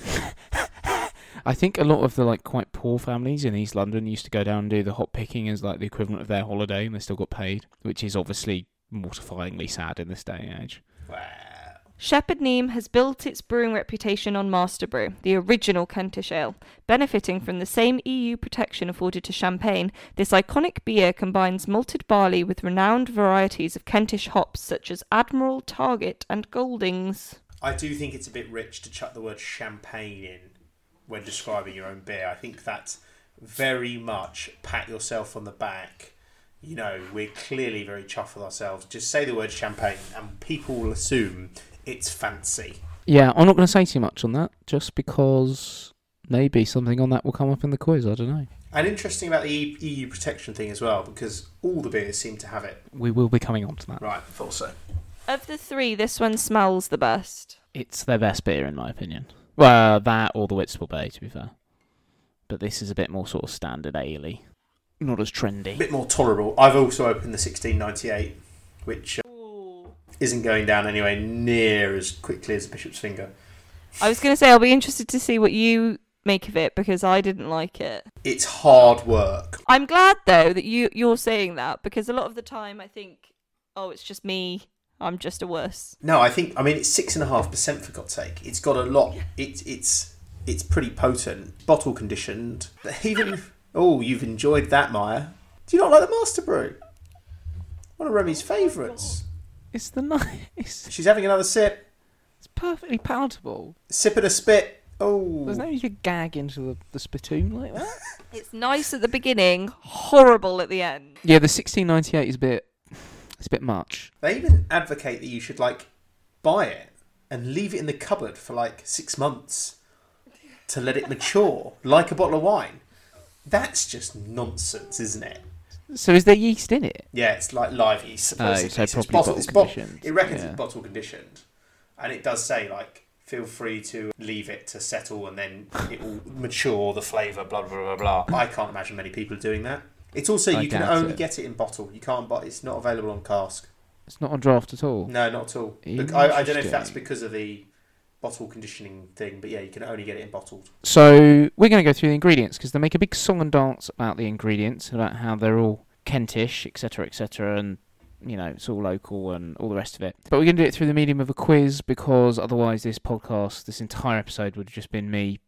I think a lot of the like quite poor families in East London used to go down and do the hop picking as like the equivalent of their holiday, and they still got paid, which is obviously mortifyingly sad in this day and age. Wow. Shepherd Neame has built its brewing reputation on Master Brew, the original Kentish ale. Benefiting from the same EU protection afforded to champagne, this iconic beer combines malted barley with renowned varieties of Kentish hops such as Admiral, Target, and Goldings. I do think it's a bit rich to chuck the word champagne in when describing your own beer. I think that's very much pat yourself on the back. You know, we're clearly very chuffed with ourselves. Just say the word champagne and people will assume it's fancy. Yeah, I'm not going to say too much on that, just because maybe something on that will come up in the quiz. I don't know. And interesting about the E- EU protection thing as well, because all the beers seem to have it. We will be coming on to that. Right, thought so. Of the three, this one smells the best. It's their best beer, in my opinion. Well, that or the Whitstable Bay, to be fair. But this is a bit more sort of standard ale Not as A trendy. bit more tolerable. I've also opened the 1698, which uh, isn't going down anywhere near as quickly as Bishop's Finger. I was going to say, I'll be interested to see what you make of it because I didn't like it. It's hard work. I'm glad though that you you're saying that because a lot of the time I think, oh, it's just me. I'm just a worse. No, I think I mean it's six and a half percent for God's sake. It's got a lot. It's it's it's pretty potent. Bottle conditioned. Even oh, you've enjoyed that, Maya. Do you not like the Master Brew? One of Remy's favourites. It's the nice. [LAUGHS] She's having another sip. It's perfectly palatable. Sip and a spit. Oh, There's no need to gag into the, the spittoon like that. [LAUGHS] It's nice at the beginning, horrible at the end. Yeah, the 1698 is a bit. It's a bit much. They even advocate that you should like buy it and leave it in the cupboard for like six months to let it mature, like a bottle of wine. That's just nonsense, isn't it? So is there yeast in it? Yeah, it's like live yeast. Oh, supposedly. so it's properly bottle- bottle it's conditioned. It reckons Yeah. it's bottle conditioned, and it does say like feel free to leave it to settle and then it will [LAUGHS] mature the flavour. Blah blah blah blah. I can't imagine many people doing that. It's also I you can only it. get it in bottle. You can't buy. It's not available on cask. It's not on draft at all. No, not at all. Look, I, I don't know if that's because of the bottle conditioning thing, but yeah, you can only get it in bottled. So we're going to go through the ingredients because they make a big song and dance about the ingredients, about how they're all Kentish, etc., etc., and you know it's all local and all the rest of it. But we're going to do it through the medium of a quiz because otherwise this podcast, this entire episode, would have just been me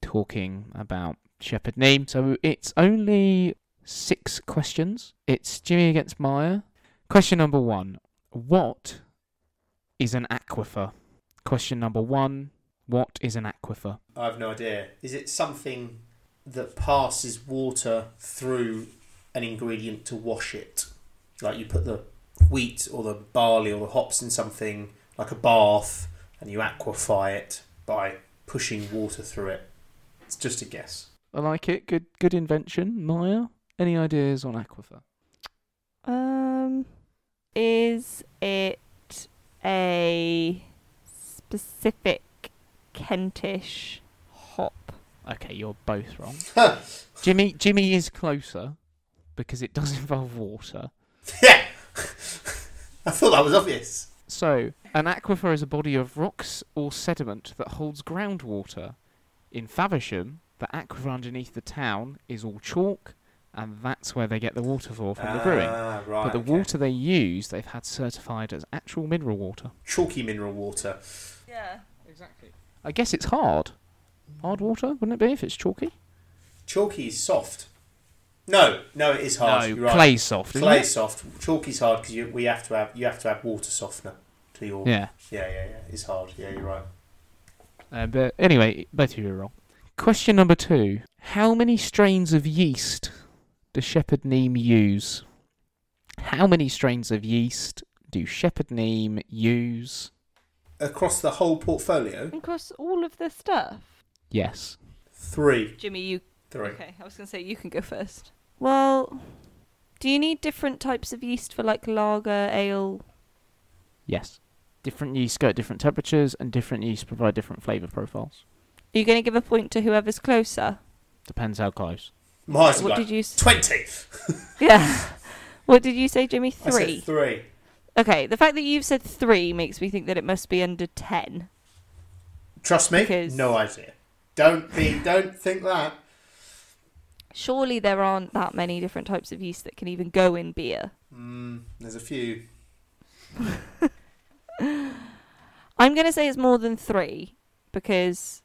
talking about Shepherd Neame. So it's only six questions. It's Jimmy against Maya. Question number one: What is an aquifer? Question number one: What is an aquifer? I have no idea. Is it something that passes water through an ingredient to wash it? Like you put the wheat or the barley or the hops in something like a bath and you aquify it by pushing water through it. It's just a guess. I like it. Good, good invention, Maya. Any ideas on aquifer? Um, is it a specific Kentish hop? Okay, you're both wrong. [LAUGHS] Jimmy, Jimmy is closer because it does [LAUGHS] involve water. yeah! [LAUGHS] I thought that was obvious. So, An aquifer is a body of rocks or sediment that holds groundwater. In Faversham, the aquifer underneath the town is all chalk, and that's where they get the water for from the brewing. Ah, right. But the okay. water they use, they've had certified as actual mineral water. Chalky mineral water. Yeah. Exactly. I guess it's hard. Hard water, wouldn't it be if it's chalky? Chalky is soft. No, no, it is hard. no, You're right. clay's soft, isn't it? soft. Chalky's hard because you we have to have you have to have water softener to your. Yeah. yeah, yeah, yeah. It's hard. Yeah, you're right. Uh, but anyway, both of you are wrong. Question number two: How many strains of yeast does Shepherd Neame use? How many strains of yeast do Shepherd Neame use? Across the whole portfolio, Across all of the stuff. Yes. three, Jimmy, you three. Okay, I was going to say you can go first. Well, do you need different types of yeast for like lager, ale? Yes. Different yeast go at different temperatures, and different yeast provide different flavour profiles. Are you going to give a point to whoever's closer? Depends how close. Mars what like did you? S- twenty. [LAUGHS] yeah. what did you say, Jimmy? I Three. said three. Okay, the fact that you've said three makes me think that it must be under ten. Trust me, Because- no idea. Don't be. Don't think that. Surely there aren't that many different types of yeast that can even go in beer. Mm, there's a few. [LAUGHS] I'm going to say it's more than three because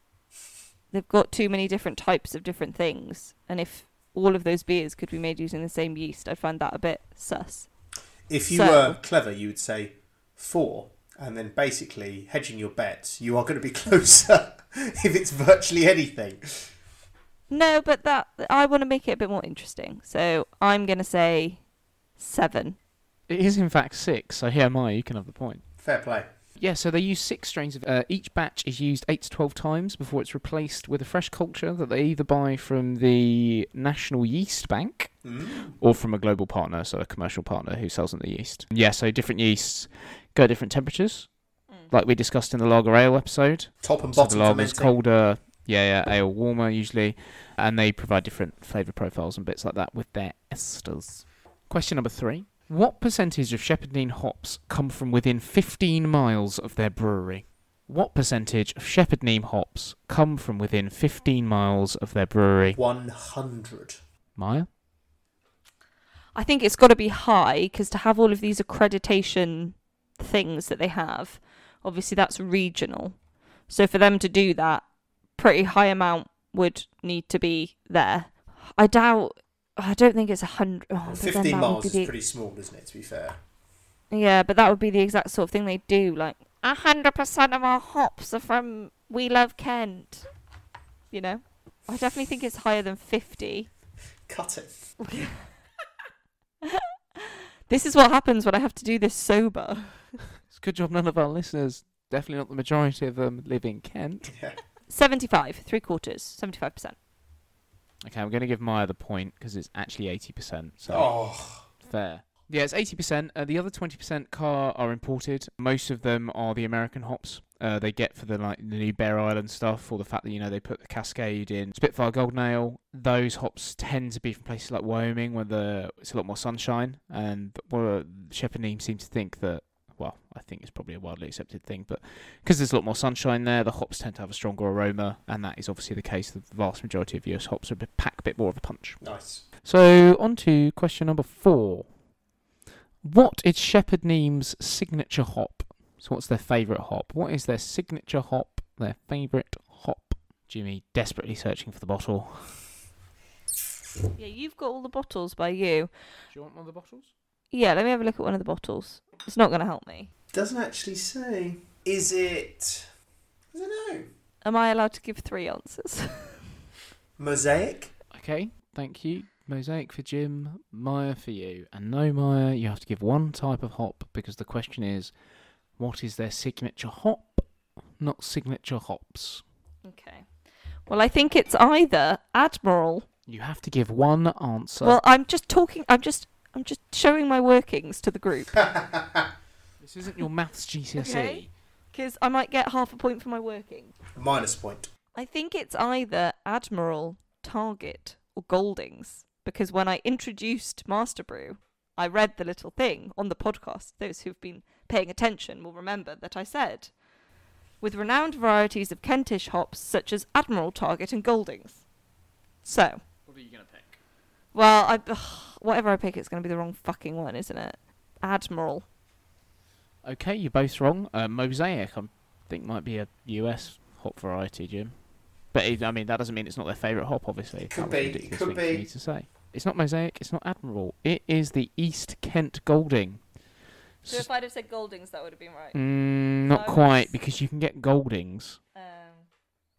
they've got too many different types of different things. And if all of those beers could be made using the same yeast, I'd find that a bit sus. If you So- were clever, you would say four, and then basically hedging your bets, you are going to be [LAUGHS] closer if it's virtually anything. No, but that I want to make it a bit more interesting. So I'm going to say seven. It is in fact six, so here, Maya, you can have the point. Fair play. Yeah, so they use six strains of. Uh, each batch is used eight to twelve times before it's replaced with a fresh culture that they either buy from the National Yeast Bank Mm. or from a global partner, so a commercial partner who sells them the yeast. Yeah, so different yeasts go at different temperatures, like we discussed in the lager ale episode. Top and So bottom the lager's fermenting. colder, yeah, yeah, ale warmer usually, and they provide different flavour profiles and bits like that with their esters. Question number three. What percentage of Shepherd Neame hops come from within 15 miles of their brewery? What percentage of Shepherd hops come from within 15 miles of their brewery? 100. Maya? I think it's got to be high because to have all of these accreditation things that they have, obviously that's regional. So for them to do that, pretty high amount would need to be there. I doubt. I don't think it's a hundred. Oh, but 15 would miles be is the- pretty small, isn't it, to be fair? Yeah, but that would be the exact sort of thing they do. Like a hundred percent of our hops are from We Love Kent. You know, I definitely think it's higher than fifty. Cut it. [LAUGHS] This is what happens when I have to do this sober. It's a good job none of our listeners, definitely not the majority of them, live in Kent. Yeah. Seventy-five, three quarters, seventy-five percent. Okay, I'm going to give Maya the point because it's actually 80%. So Oh, Fair. Yeah, it's eighty percent. Uh, the other twenty percent car are imported. Most of them are the American hops. Uh, they get for the like the new Bear Island stuff, or the fact that you know they put the Cascade in Spitfire Golden Ale. Those hops tend to be from places like Wyoming, where the it's a lot more sunshine. And well, Shepherd Neame seem to think that. Well, I think it's probably a widely accepted thing, but because there's a lot more sunshine there, the hops tend to have a stronger aroma, and that is obviously the case. The vast majority of US hops are a bit, pack a bit more of a punch. nice. So, on to question number four. What is Shepherd Neame's signature hop? So, what's their favourite hop? What is their signature hop? Their favourite hop? Jimmy desperately searching for the bottle. Yeah, you've got all the bottles by you. Do you want one of the bottles? Yeah, let me have a look at one of the bottles. It's not going to help me. Doesn't actually say. Is it. I don't know. Am I allowed to give three answers? [LAUGHS] Mosaic? Okay, thank you. Mosaic for Jim, Maya for you. And no, Maya, you have to give one type of hop because the question is what is their signature hop, not signature hops? okay. Well, I think it's either Admiral. You have to give one answer. Well, I'm just talking. I'm just. I'm just showing my workings to the group [LAUGHS] this isn't your maths GCSE. Okay. because I might get half a point for my working. Minus point. I think it's either Admiral, Target, or Goldings because when I introduced Master Brew, I read the little thing on the podcast. Those who've been paying attention will remember that I said. With renowned varieties of Kentish hops such as Admiral, Target, and Goldings. So, What are you gonna pick? Well, I, ugh, whatever I pick, it's going to be the wrong fucking one, isn't it? Admiral. Okay, you're both wrong. Uh, Mosaic, I think, might be a US hop variety, Jim. But it, I mean, that doesn't mean it's not their favourite hop. Obviously, Could be, it could thing be. me to say. It's not Mosaic. It's not Admiral. It is the East Kent Golding. So if I'd have said Goldings, that would have been right. Mm, not Close. quite, because you can get Goldings, Um,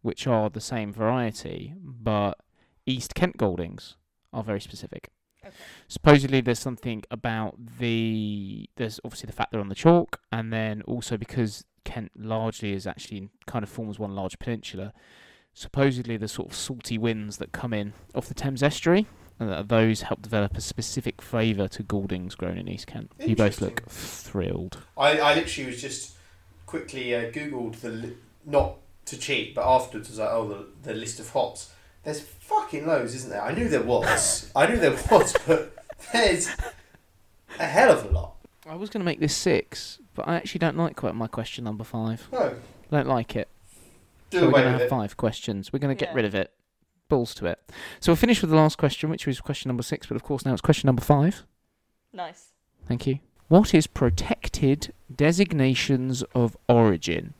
which are the same variety, but East Kent Goldings are very specific. okay. Supposedly, there's something about the. There's obviously the fact they're on the chalk, and then also because Kent largely is actually kind of forms one large peninsula. Supposedly, the sort of salty winds that come in off the Thames estuary, and that those help develop a specific flavour to Goldings grown in East Kent. You both look thrilled. I, I literally was just quickly uh, googled the li- not to cheat, but afterwards was like, oh, the, the list of hops. There's fucking loads, isn't there? I knew there was. I knew there was, [LAUGHS] but there's a hell of a lot. I was going to make this six, but I actually don't like quite my question number five. No, I don't like it. do so we're away going to with have it. five questions. We're going to get Yeah. rid of it. Balls to it. So we'll finish with the last question, which was question number six, but of course now it's question number five. Nice. Thank you. What is protected designations of origin?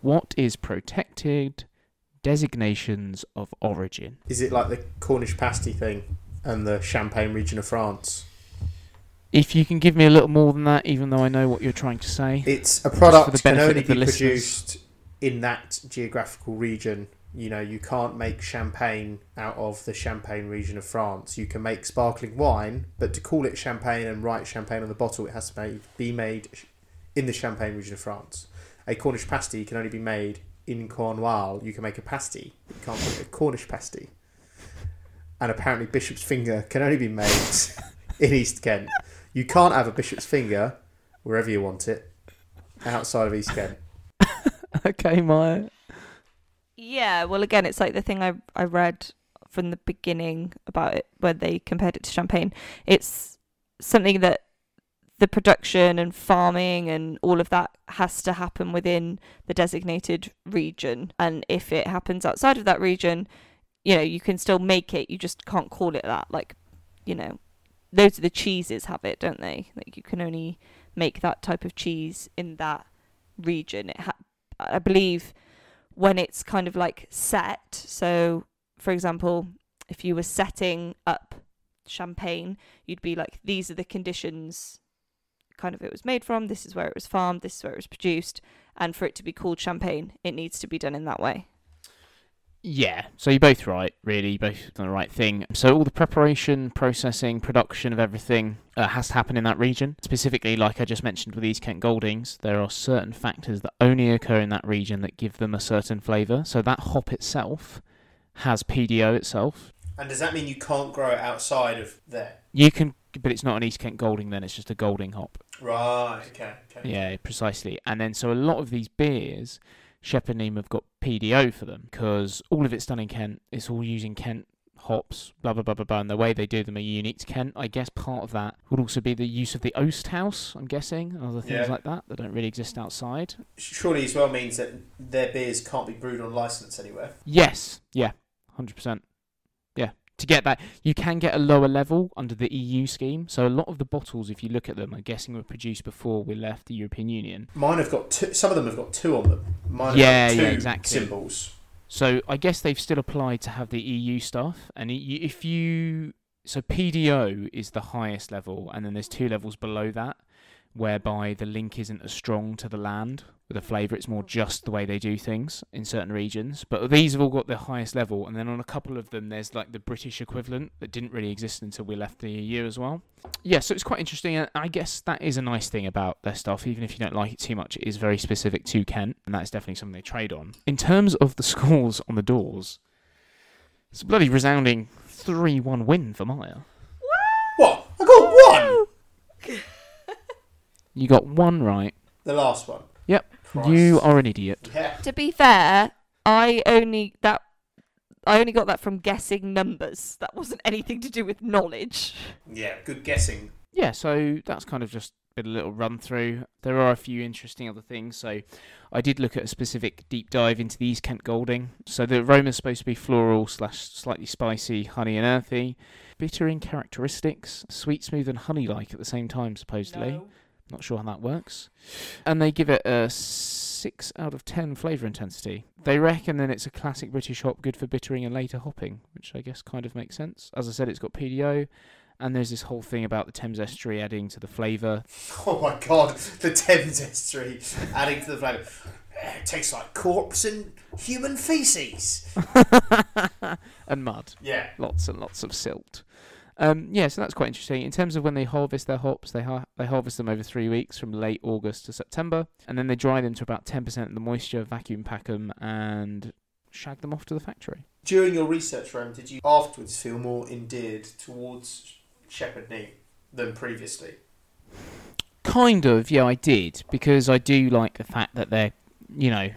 What is protected designations of origin? Is it like the Cornish pasty thing and the Champagne region of France? If you can give me a little more than that, even though I know what you're trying to say. It's a product the can only be listeners. produced in that geographical region. You know, you can't make champagne out of the Champagne region of France. You can make sparkling wine, but to call it champagne and write champagne on the bottle, it has to be made in the Champagne region of France. A Cornish pasty can only be made in Cornwall. You can make a pasty, but you can't make a Cornish pasty. And apparently, Bishop's finger can only be made [LAUGHS] in East Kent. You can't have a Bishop's finger wherever you want it outside of East Kent. [LAUGHS] okay, Maya. Yeah, well, again, it's like the thing I I read from the beginning about it, where they compared it to champagne. It's something that the production and farming and all of that has to happen within the designated region, and if it happens outside of that region, you know, you can still make it. You just can't call it that. Like, you know, loads of the cheeses have it, don't they? Like, you can only make that type of cheese in that region. It ha- I believe when it's kind of like set. So, for example, if you were setting up champagne, you'd be like, these are the conditions kind of it was made from, this is where it was farmed, this is where it was produced, and for it to be called champagne, it needs to be done in that way. Yeah, so you're both right, really. You both done the right thing. So all the preparation, processing, production of everything uh, has to happen in that region. Specifically, like I just mentioned with East Kent Goldings, there are certain factors that only occur in that region that give them a certain flavour. So that hop itself has PDO itself. And does that mean you can't grow it outside of there? You can, but it's not an East Kent Golding. Then it's just a Golding hop. Right. Okay. Okay. Yeah, precisely. And then so a lot of these beers, Shepherd Neame have got PDO for them because all of it's done in Kent. It's all using Kent hops, blah blah blah blah blah. And the way they do them are unique to Kent. I guess part of that would also be the use of the Oast House. I'm guessing and other things Yeah. like that that don't really exist outside. Surely as well means that their beers can't be brewed on license anywhere. Yes, yeah, hundred percent. To get that, you can get a lower level under the EU scheme. So a lot of the bottles, if you look at them, I'm guessing were produced before we left the European Union. Mine have got two. Some of them have got two on them. Mine Yeah, have got yeah, two exactly. symbols. So I guess they've still applied to have the EU stuff, and if you so PDO is the highest level, and then there's two levels below that, whereby the link isn't as strong to the land with a flavour. It's more just the way they do things in certain regions. But these have all got the highest level, and then on a couple of them, there's like the British equivalent that didn't really exist until we left the EU as well. Yeah, so it's quite interesting, and I guess that is a nice thing about their stuff. Even if you don't like it too much, it is very specific to Kent, and that is definitely something they trade on. In terms of the [LAUGHS] scores on the doors, it's a bloody resounding three-one win for Maya. What? I got one. [LAUGHS] You got one right. The last one. Yep. Christ. You are an idiot. Yeah. To be fair, I only that I only got that from guessing numbers. That wasn't anything to do with knowledge. Yeah. Good guessing. Yeah, so that's kind of just did a little run through. There are a few interesting other things. So I did look at a specific deep dive into the East Kent Golding. So the aroma is supposed to be floral slash slightly spicy, honey and earthy, bitter in characteristics, sweet, smooth, and honey-like at the same time, supposedly. Not sure how that works. And they give it a 6 out of 10 flavour intensity. They reckon that it's a classic British hop, good for bittering and later hopping, which I guess kind of makes sense. As I said, it's got PDO, and there's this whole thing about the Thames estuary adding to the flavour. [LAUGHS] Oh my god, the Thames estuary adding to the flavour. It tastes like corpse and human feces. [LAUGHS] and mud. Yeah. Lots and lots of silt. Um, yeah, so that's quite interesting. In terms of when they harvest their hops, they ha- they harvest them over three weeks, from late August to September, and then they dry them to about ten percent of the moisture, vacuum pack them, and shag them off to the factory. During your research, Rome, did you afterwards feel more endeared towards Shepherd Neame than previously? Kind of, yeah, I did because I do like the fact that they're, you know,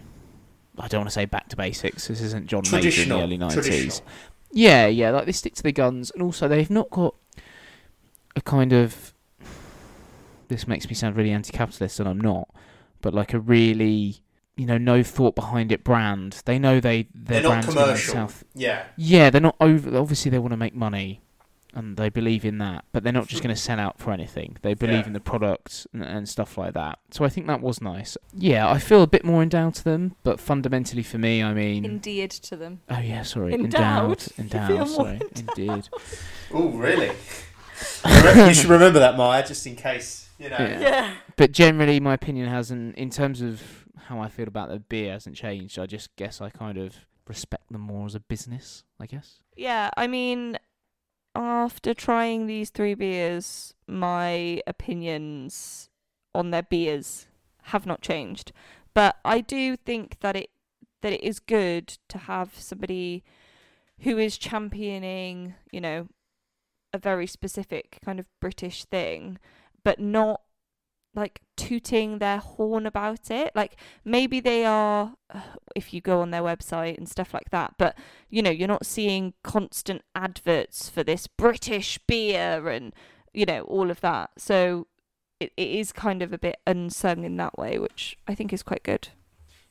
I don't want to say back to basics. This isn't John Major in the early nineties. Yeah, yeah, like they stick to their guns, and also they've not got a kind of. This makes me sound really anti-capitalist, and I'm not, but like a really, you know, no thought behind it brand. They know they their They're not brand's commercial. South. Yeah. Yeah, they're not over. Obviously, they want to make money, and they believe in that. But they're not just going to sell out for anything. They believe Yeah. in the product and, and stuff like that. So I think that was nice. Yeah, I feel a bit more endowed to them, but fundamentally for me, I mean, Endeared to them. oh yeah, sorry, Endowed? endowed, You feel endowed. Sorry, indeed. [LAUGHS] Oh, really? [LAUGHS] You should remember that, Maya, just in case, you know. Yeah. But generally, my opinion hasn't, in terms of how I feel about the beer, hasn't changed. I just guess I kind of respect them more as a business. I guess. Yeah, I mean, after trying these three beers, my opinions on their beers have not changed. But I do think that it that it is good to have somebody who is championing, you know, a very specific kind of British thing, but not like tooting their horn about it. Like maybe they are [SIGHS] if you go on their website and stuff like that, but you know, you're not seeing constant adverts for this British beer and you know, all of that. So it, it is kind of a bit unsung in that way, which I think is quite good.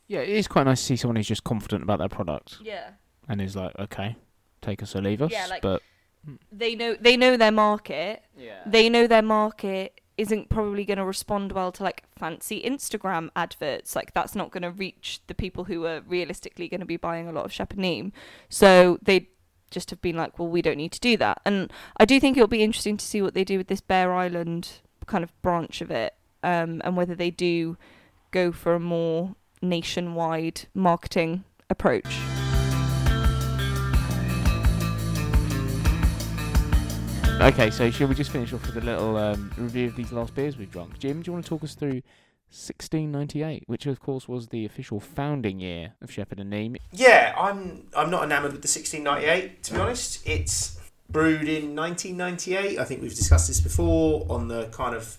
Yeah, it is quite nice to see someone who's just confident about their product Yeah. and is like, okay, take us or leave us. Yeah, like- but hmm. They know they know their market. yeah, They know their market isn't probably going to respond well to like fancy Instagram adverts. Like that's not going to reach the people who are realistically going to be buying a lot of Shepherd Neame. So they just have been like, well, we don't need to do that. And I do think it'll be interesting to see what they do with this Bear Island kind of branch of it, um, and whether they do go for a more nationwide marketing approach. Okay, so shall we just finish off with a little um, review of these last beers we've drunk? Jim, do you want to talk us through 1698, which of course was the official founding year of Shepherd and Neame? Yeah, I'm I'm not enamoured with the 1698, to be honest. It's brewed in 1998. I think we've discussed this before on the kind of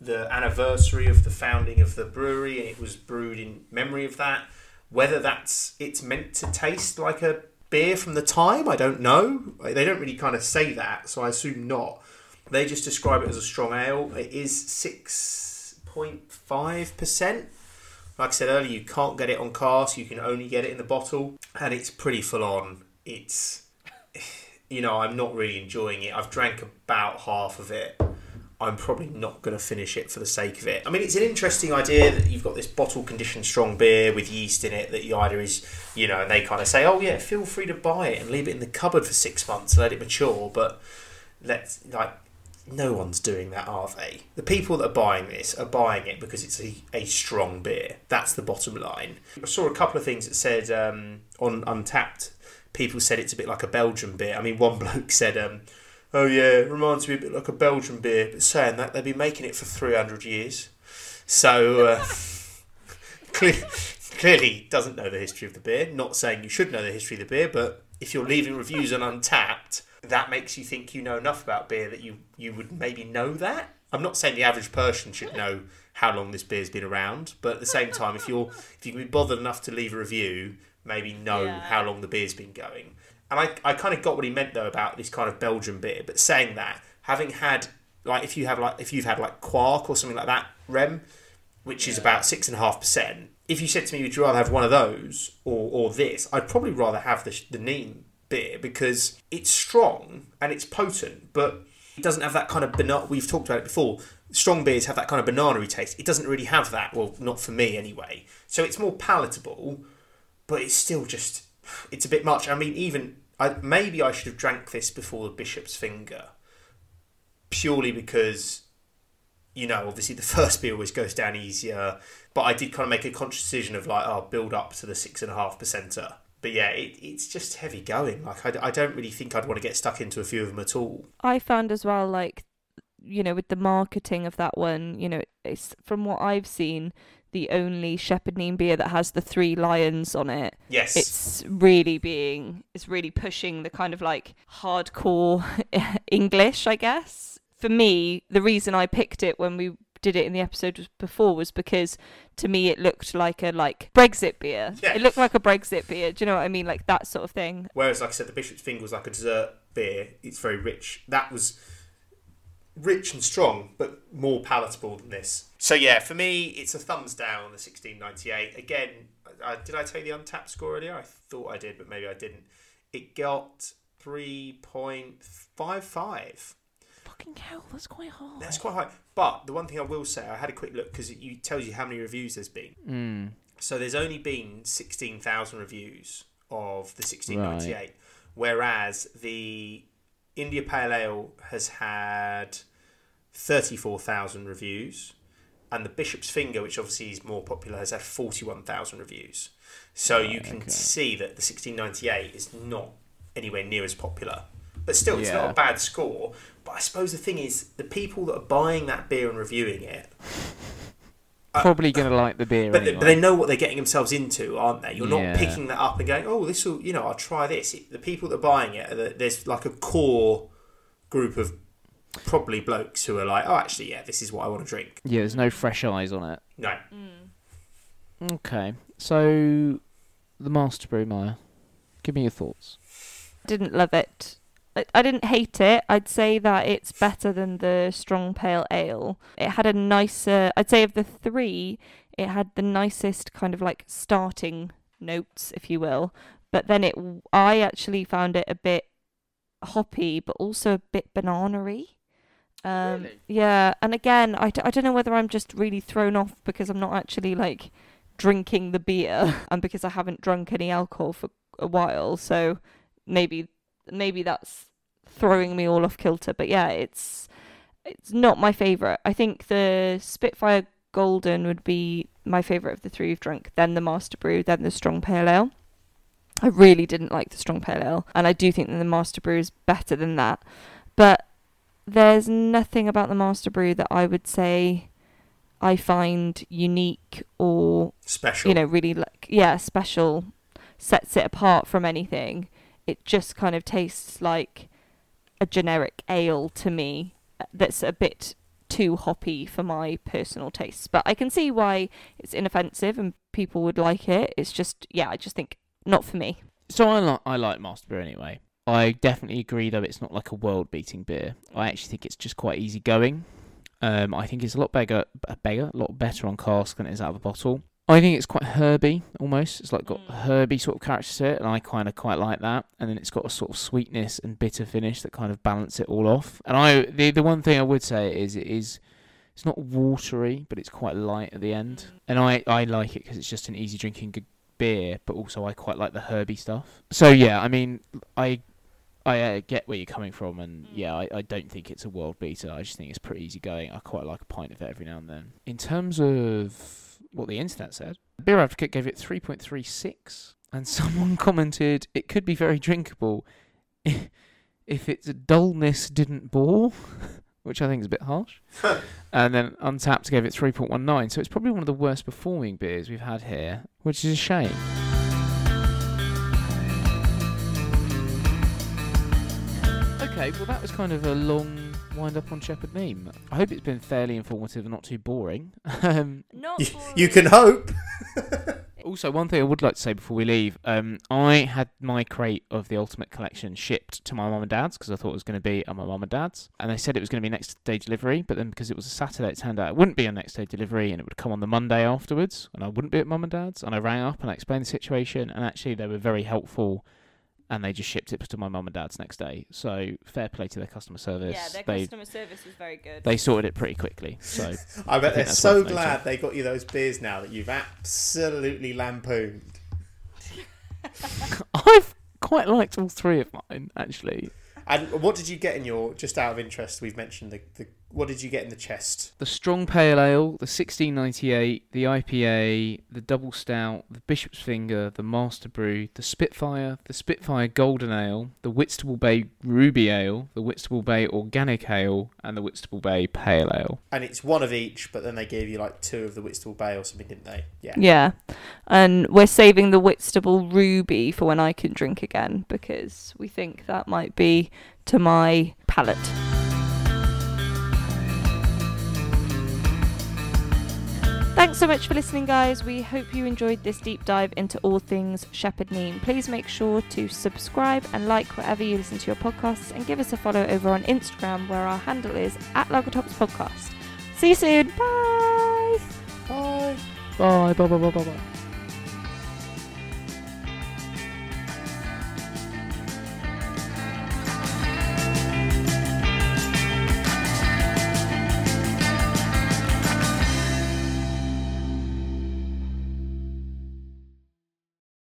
the anniversary of the founding of the brewery, and it was brewed in memory of that. Whether that's it's meant to taste like a beer from the time, I don't know. They don't really kind of say that, so I assume not. They just describe it as a strong ale. It is six point five percent. Like I said earlier, you can't get it on cask. You can only get it in the bottle, and it's pretty full on. It's, [SIGHS] you know, I'm not really enjoying it. I've drank about half of it. I'm probably not going to finish it for the sake of it. I mean, it's an interesting idea that you've got this bottle conditioned strong beer with yeast in it that the either is, you know, and they kind of say, oh yeah, feel free to buy it and leave it in the cupboard for six months, and let it mature. But let's like no one's doing that, are they? The people that are buying this are buying it because it's a, a strong beer. That's the bottom line. I saw a couple of things that said um, on Untappd, people said it's a bit like a Belgian beer. I mean, one [LAUGHS] bloke said, um, oh yeah, it reminds me a bit like a Belgian beer, but saying that they've been making it for 300 years. So, uh, [LAUGHS] clear, clearly doesn't know the history of the beer. Not saying you should know the history of the beer, but if you're leaving reviews on Untappd, that makes you think you know enough about beer that you, you would maybe know that. I'm not saying the average person should know how long this beer's been around, but at the same time, if you're if you can be bothered enough to leave a review, maybe know Yeah. how long the beer's been going. And I, I kind of got what he meant though about this kind of Belgian beer, but saying that, having had like if you have like if you've had like Kwak or something like that, rem, which is about six and a half percent. If you said to me, would you rather have one of those or or this? I'd probably rather have the the Neame beer because it's strong and it's potent, but it doesn't have that kind of banana. We've talked about it before. Strong beers have that kind of banana taste. It doesn't really have that. Well, not for me anyway. So it's more palatable, but it's still just it's a bit much. I mean, even I, maybe I should have drank this before the bishop's finger, purely because you know obviously the [LAUGHS] first beer always goes down easier. But I did kind of make a conscious decision of like, oh, build up to the six and a half percenter. But yeah, it, it's just heavy going. Like I, I don't really think I'd want to get stuck into a few of them at all. I found as well, like, you know, with the marketing of that one, you know, it's from what I've seen, the only Shepherd Neame beer that has the three lions on it. Yes, It's really being, it's really pushing the kind of like hardcore [LAUGHS] English, I guess. For me, the reason I picked it when we did it in the episode before was because to me it looked like a like Brexit beer. Yeah. It looked like a Brexit beer. Do you know what I mean? Like that sort of thing. Whereas, like I said, the Bishop's Finger was like a dessert beer. It's very rich. That was rich and strong, but more palatable than this. So yeah, for me, it's a thumbs down on the 1698. Again, uh, did I tell you the Untappd score earlier? I thought I did, but maybe I didn't. It got 3.55. Fucking hell, that's quite hard. That's quite high. But the one thing I will say, I had a quick look because it you- tells you how many reviews there's been. Mm. So there's only been 16,000 reviews of the 1698, whereas the India Pale Ale has had 34,000 reviews, and the Bishop's Finger, which obviously is more popular, has had 41,000 reviews. So you can okay. see that the 1698 is not anywhere near as popular. But still, it's not a bad score. But I suppose the thing is, the people that are buying that beer and reviewing it Probably gonna like the beer but, they, anyway. but they know what they're getting themselves into, aren't they? You're Yeah. not picking that up and going, "Oh, this will," you know, I'll try this. The people that are buying it, are the, there's like a core group of probably blokes who are like, "Oh, actually, yeah, this is what I want to drink." yeah, there's no fresh eyes on it. No, Mm. Okay, so the Master Brew, Maya. Give me your thoughts. didn't love it. I, I didn't hate it. I'd say that it's better than the strong pale ale. It had a nicer, I'd say of the three, it had the nicest kind of like starting notes, if you will. But then it, I actually found it a bit hoppy, but also a bit banana-y. Um, Really? Yeah, and again, I, d- I don't know whether I'm just really thrown off because I'm not actually like drinking the beer [LAUGHS] and because I haven't drunk any alcohol for a while. So maybe maybe that's throwing me all off kilter. But yeah, it's it's not my favorite. I think the Spitfire Golden would be my favorite of the three we've drunk. Then the Master Brew, then the Strong Pale Ale. I really didn't like the Strong Pale Ale, and I do think that the Master Brew is better than that. But there's nothing about the Master Brew that I would say I find unique or special. you know really like yeah special sets it apart from anything it just kind of tastes like a generic ale to me uh, that's a bit too hoppy for my personal tastes but i can see why it's inoffensive and people would like it it's just yeah i just think not for me So I like I like Master Brew anyway. I definitely agree though it's not like a world beating beer. I actually think it's just quite easy going. Um, I think it's a lot bigger, bigger, a lot better on cask than it is out of a bottle. I think it's quite herby almost. It's like got a herby sort of character to it, and I kind of quite like that. And then it's got a sort of sweetness and bitter finish that kind of balance it all off. And I, the the one thing I would say is it is, it's not watery, but it's quite light at the end. Mm. And I I like it because it's just an easy drinking g- beer, but also I quite like the herby stuff. So yeah, I mean, I I uh, get where you're coming from, and mm. yeah, I, I don't think it's a world beater. I just think it's pretty easy going. I quite like a pint of it every now and then. In terms of what the internet said, Beer Advocate gave it 3.36, and [LAUGHS] someone commented it could be very drinkable if its dullness didn't bore, [LAUGHS] which I think is a bit harsh. [LAUGHS] and then Untappd gave it 3.19, so it's probably one of the worst performing beers we've had here, which is a shame. Okay, well that was kind of a long wind up on Shepherd Neame. I hope it's been fairly informative and not too boring. [LAUGHS] um, not You, you can hope. [LAUGHS] Also, one thing I would like to say before we leave, um, I had my crate of the Ultimate Collection shipped to my mum and dad's because I thought it was going to be at my mum and dad's, and they said it was going to be next day delivery. But then because it was a Saturday, it turned out it wouldn't be a next day delivery, and it would come on the Monday afterwards, and I wouldn't be at mum and dad's. And I rang up and I explained the situation, and actually they were very helpful. And they just shipped it to my mum and dad's next day. So fair play to their customer service. Yeah, their they customer service was very good. they sorted it pretty quickly. So [LAUGHS] I bet think they're so worth noting. glad they got you those beers now that you've absolutely lampooned. [LAUGHS] I've quite liked all three of mine actually. And what did you get in your? Just out of interest, we've mentioned the, the what did you get in the chest? the strong pale ale, the 1698, the IPA, the double stout, the Bishop's Finger, the Master Brew, the Spitfire, the Spitfire Golden Ale, the Whitstable Bay Ruby Ale, the Whitstable Bay Organic Ale, and the Whitstable Bay Pale Ale. And it's one of each, but then they gave you like two of the Whitstable Bay or something, didn't they? Yeah. Yeah, and we're saving the Whitstable Ruby for when I can drink again because we think that might be to my palate. Thanks so much for listening, guys. We hope you enjoyed this deep dive into all things Shepherd Neame. Please make sure to subscribe and like wherever you listen to your podcasts and give us a follow over on Instagram where our handle is at Lagertops Podcast. See you soon. Bye. Bye. Bye, bye, bye, bye, bye, bye.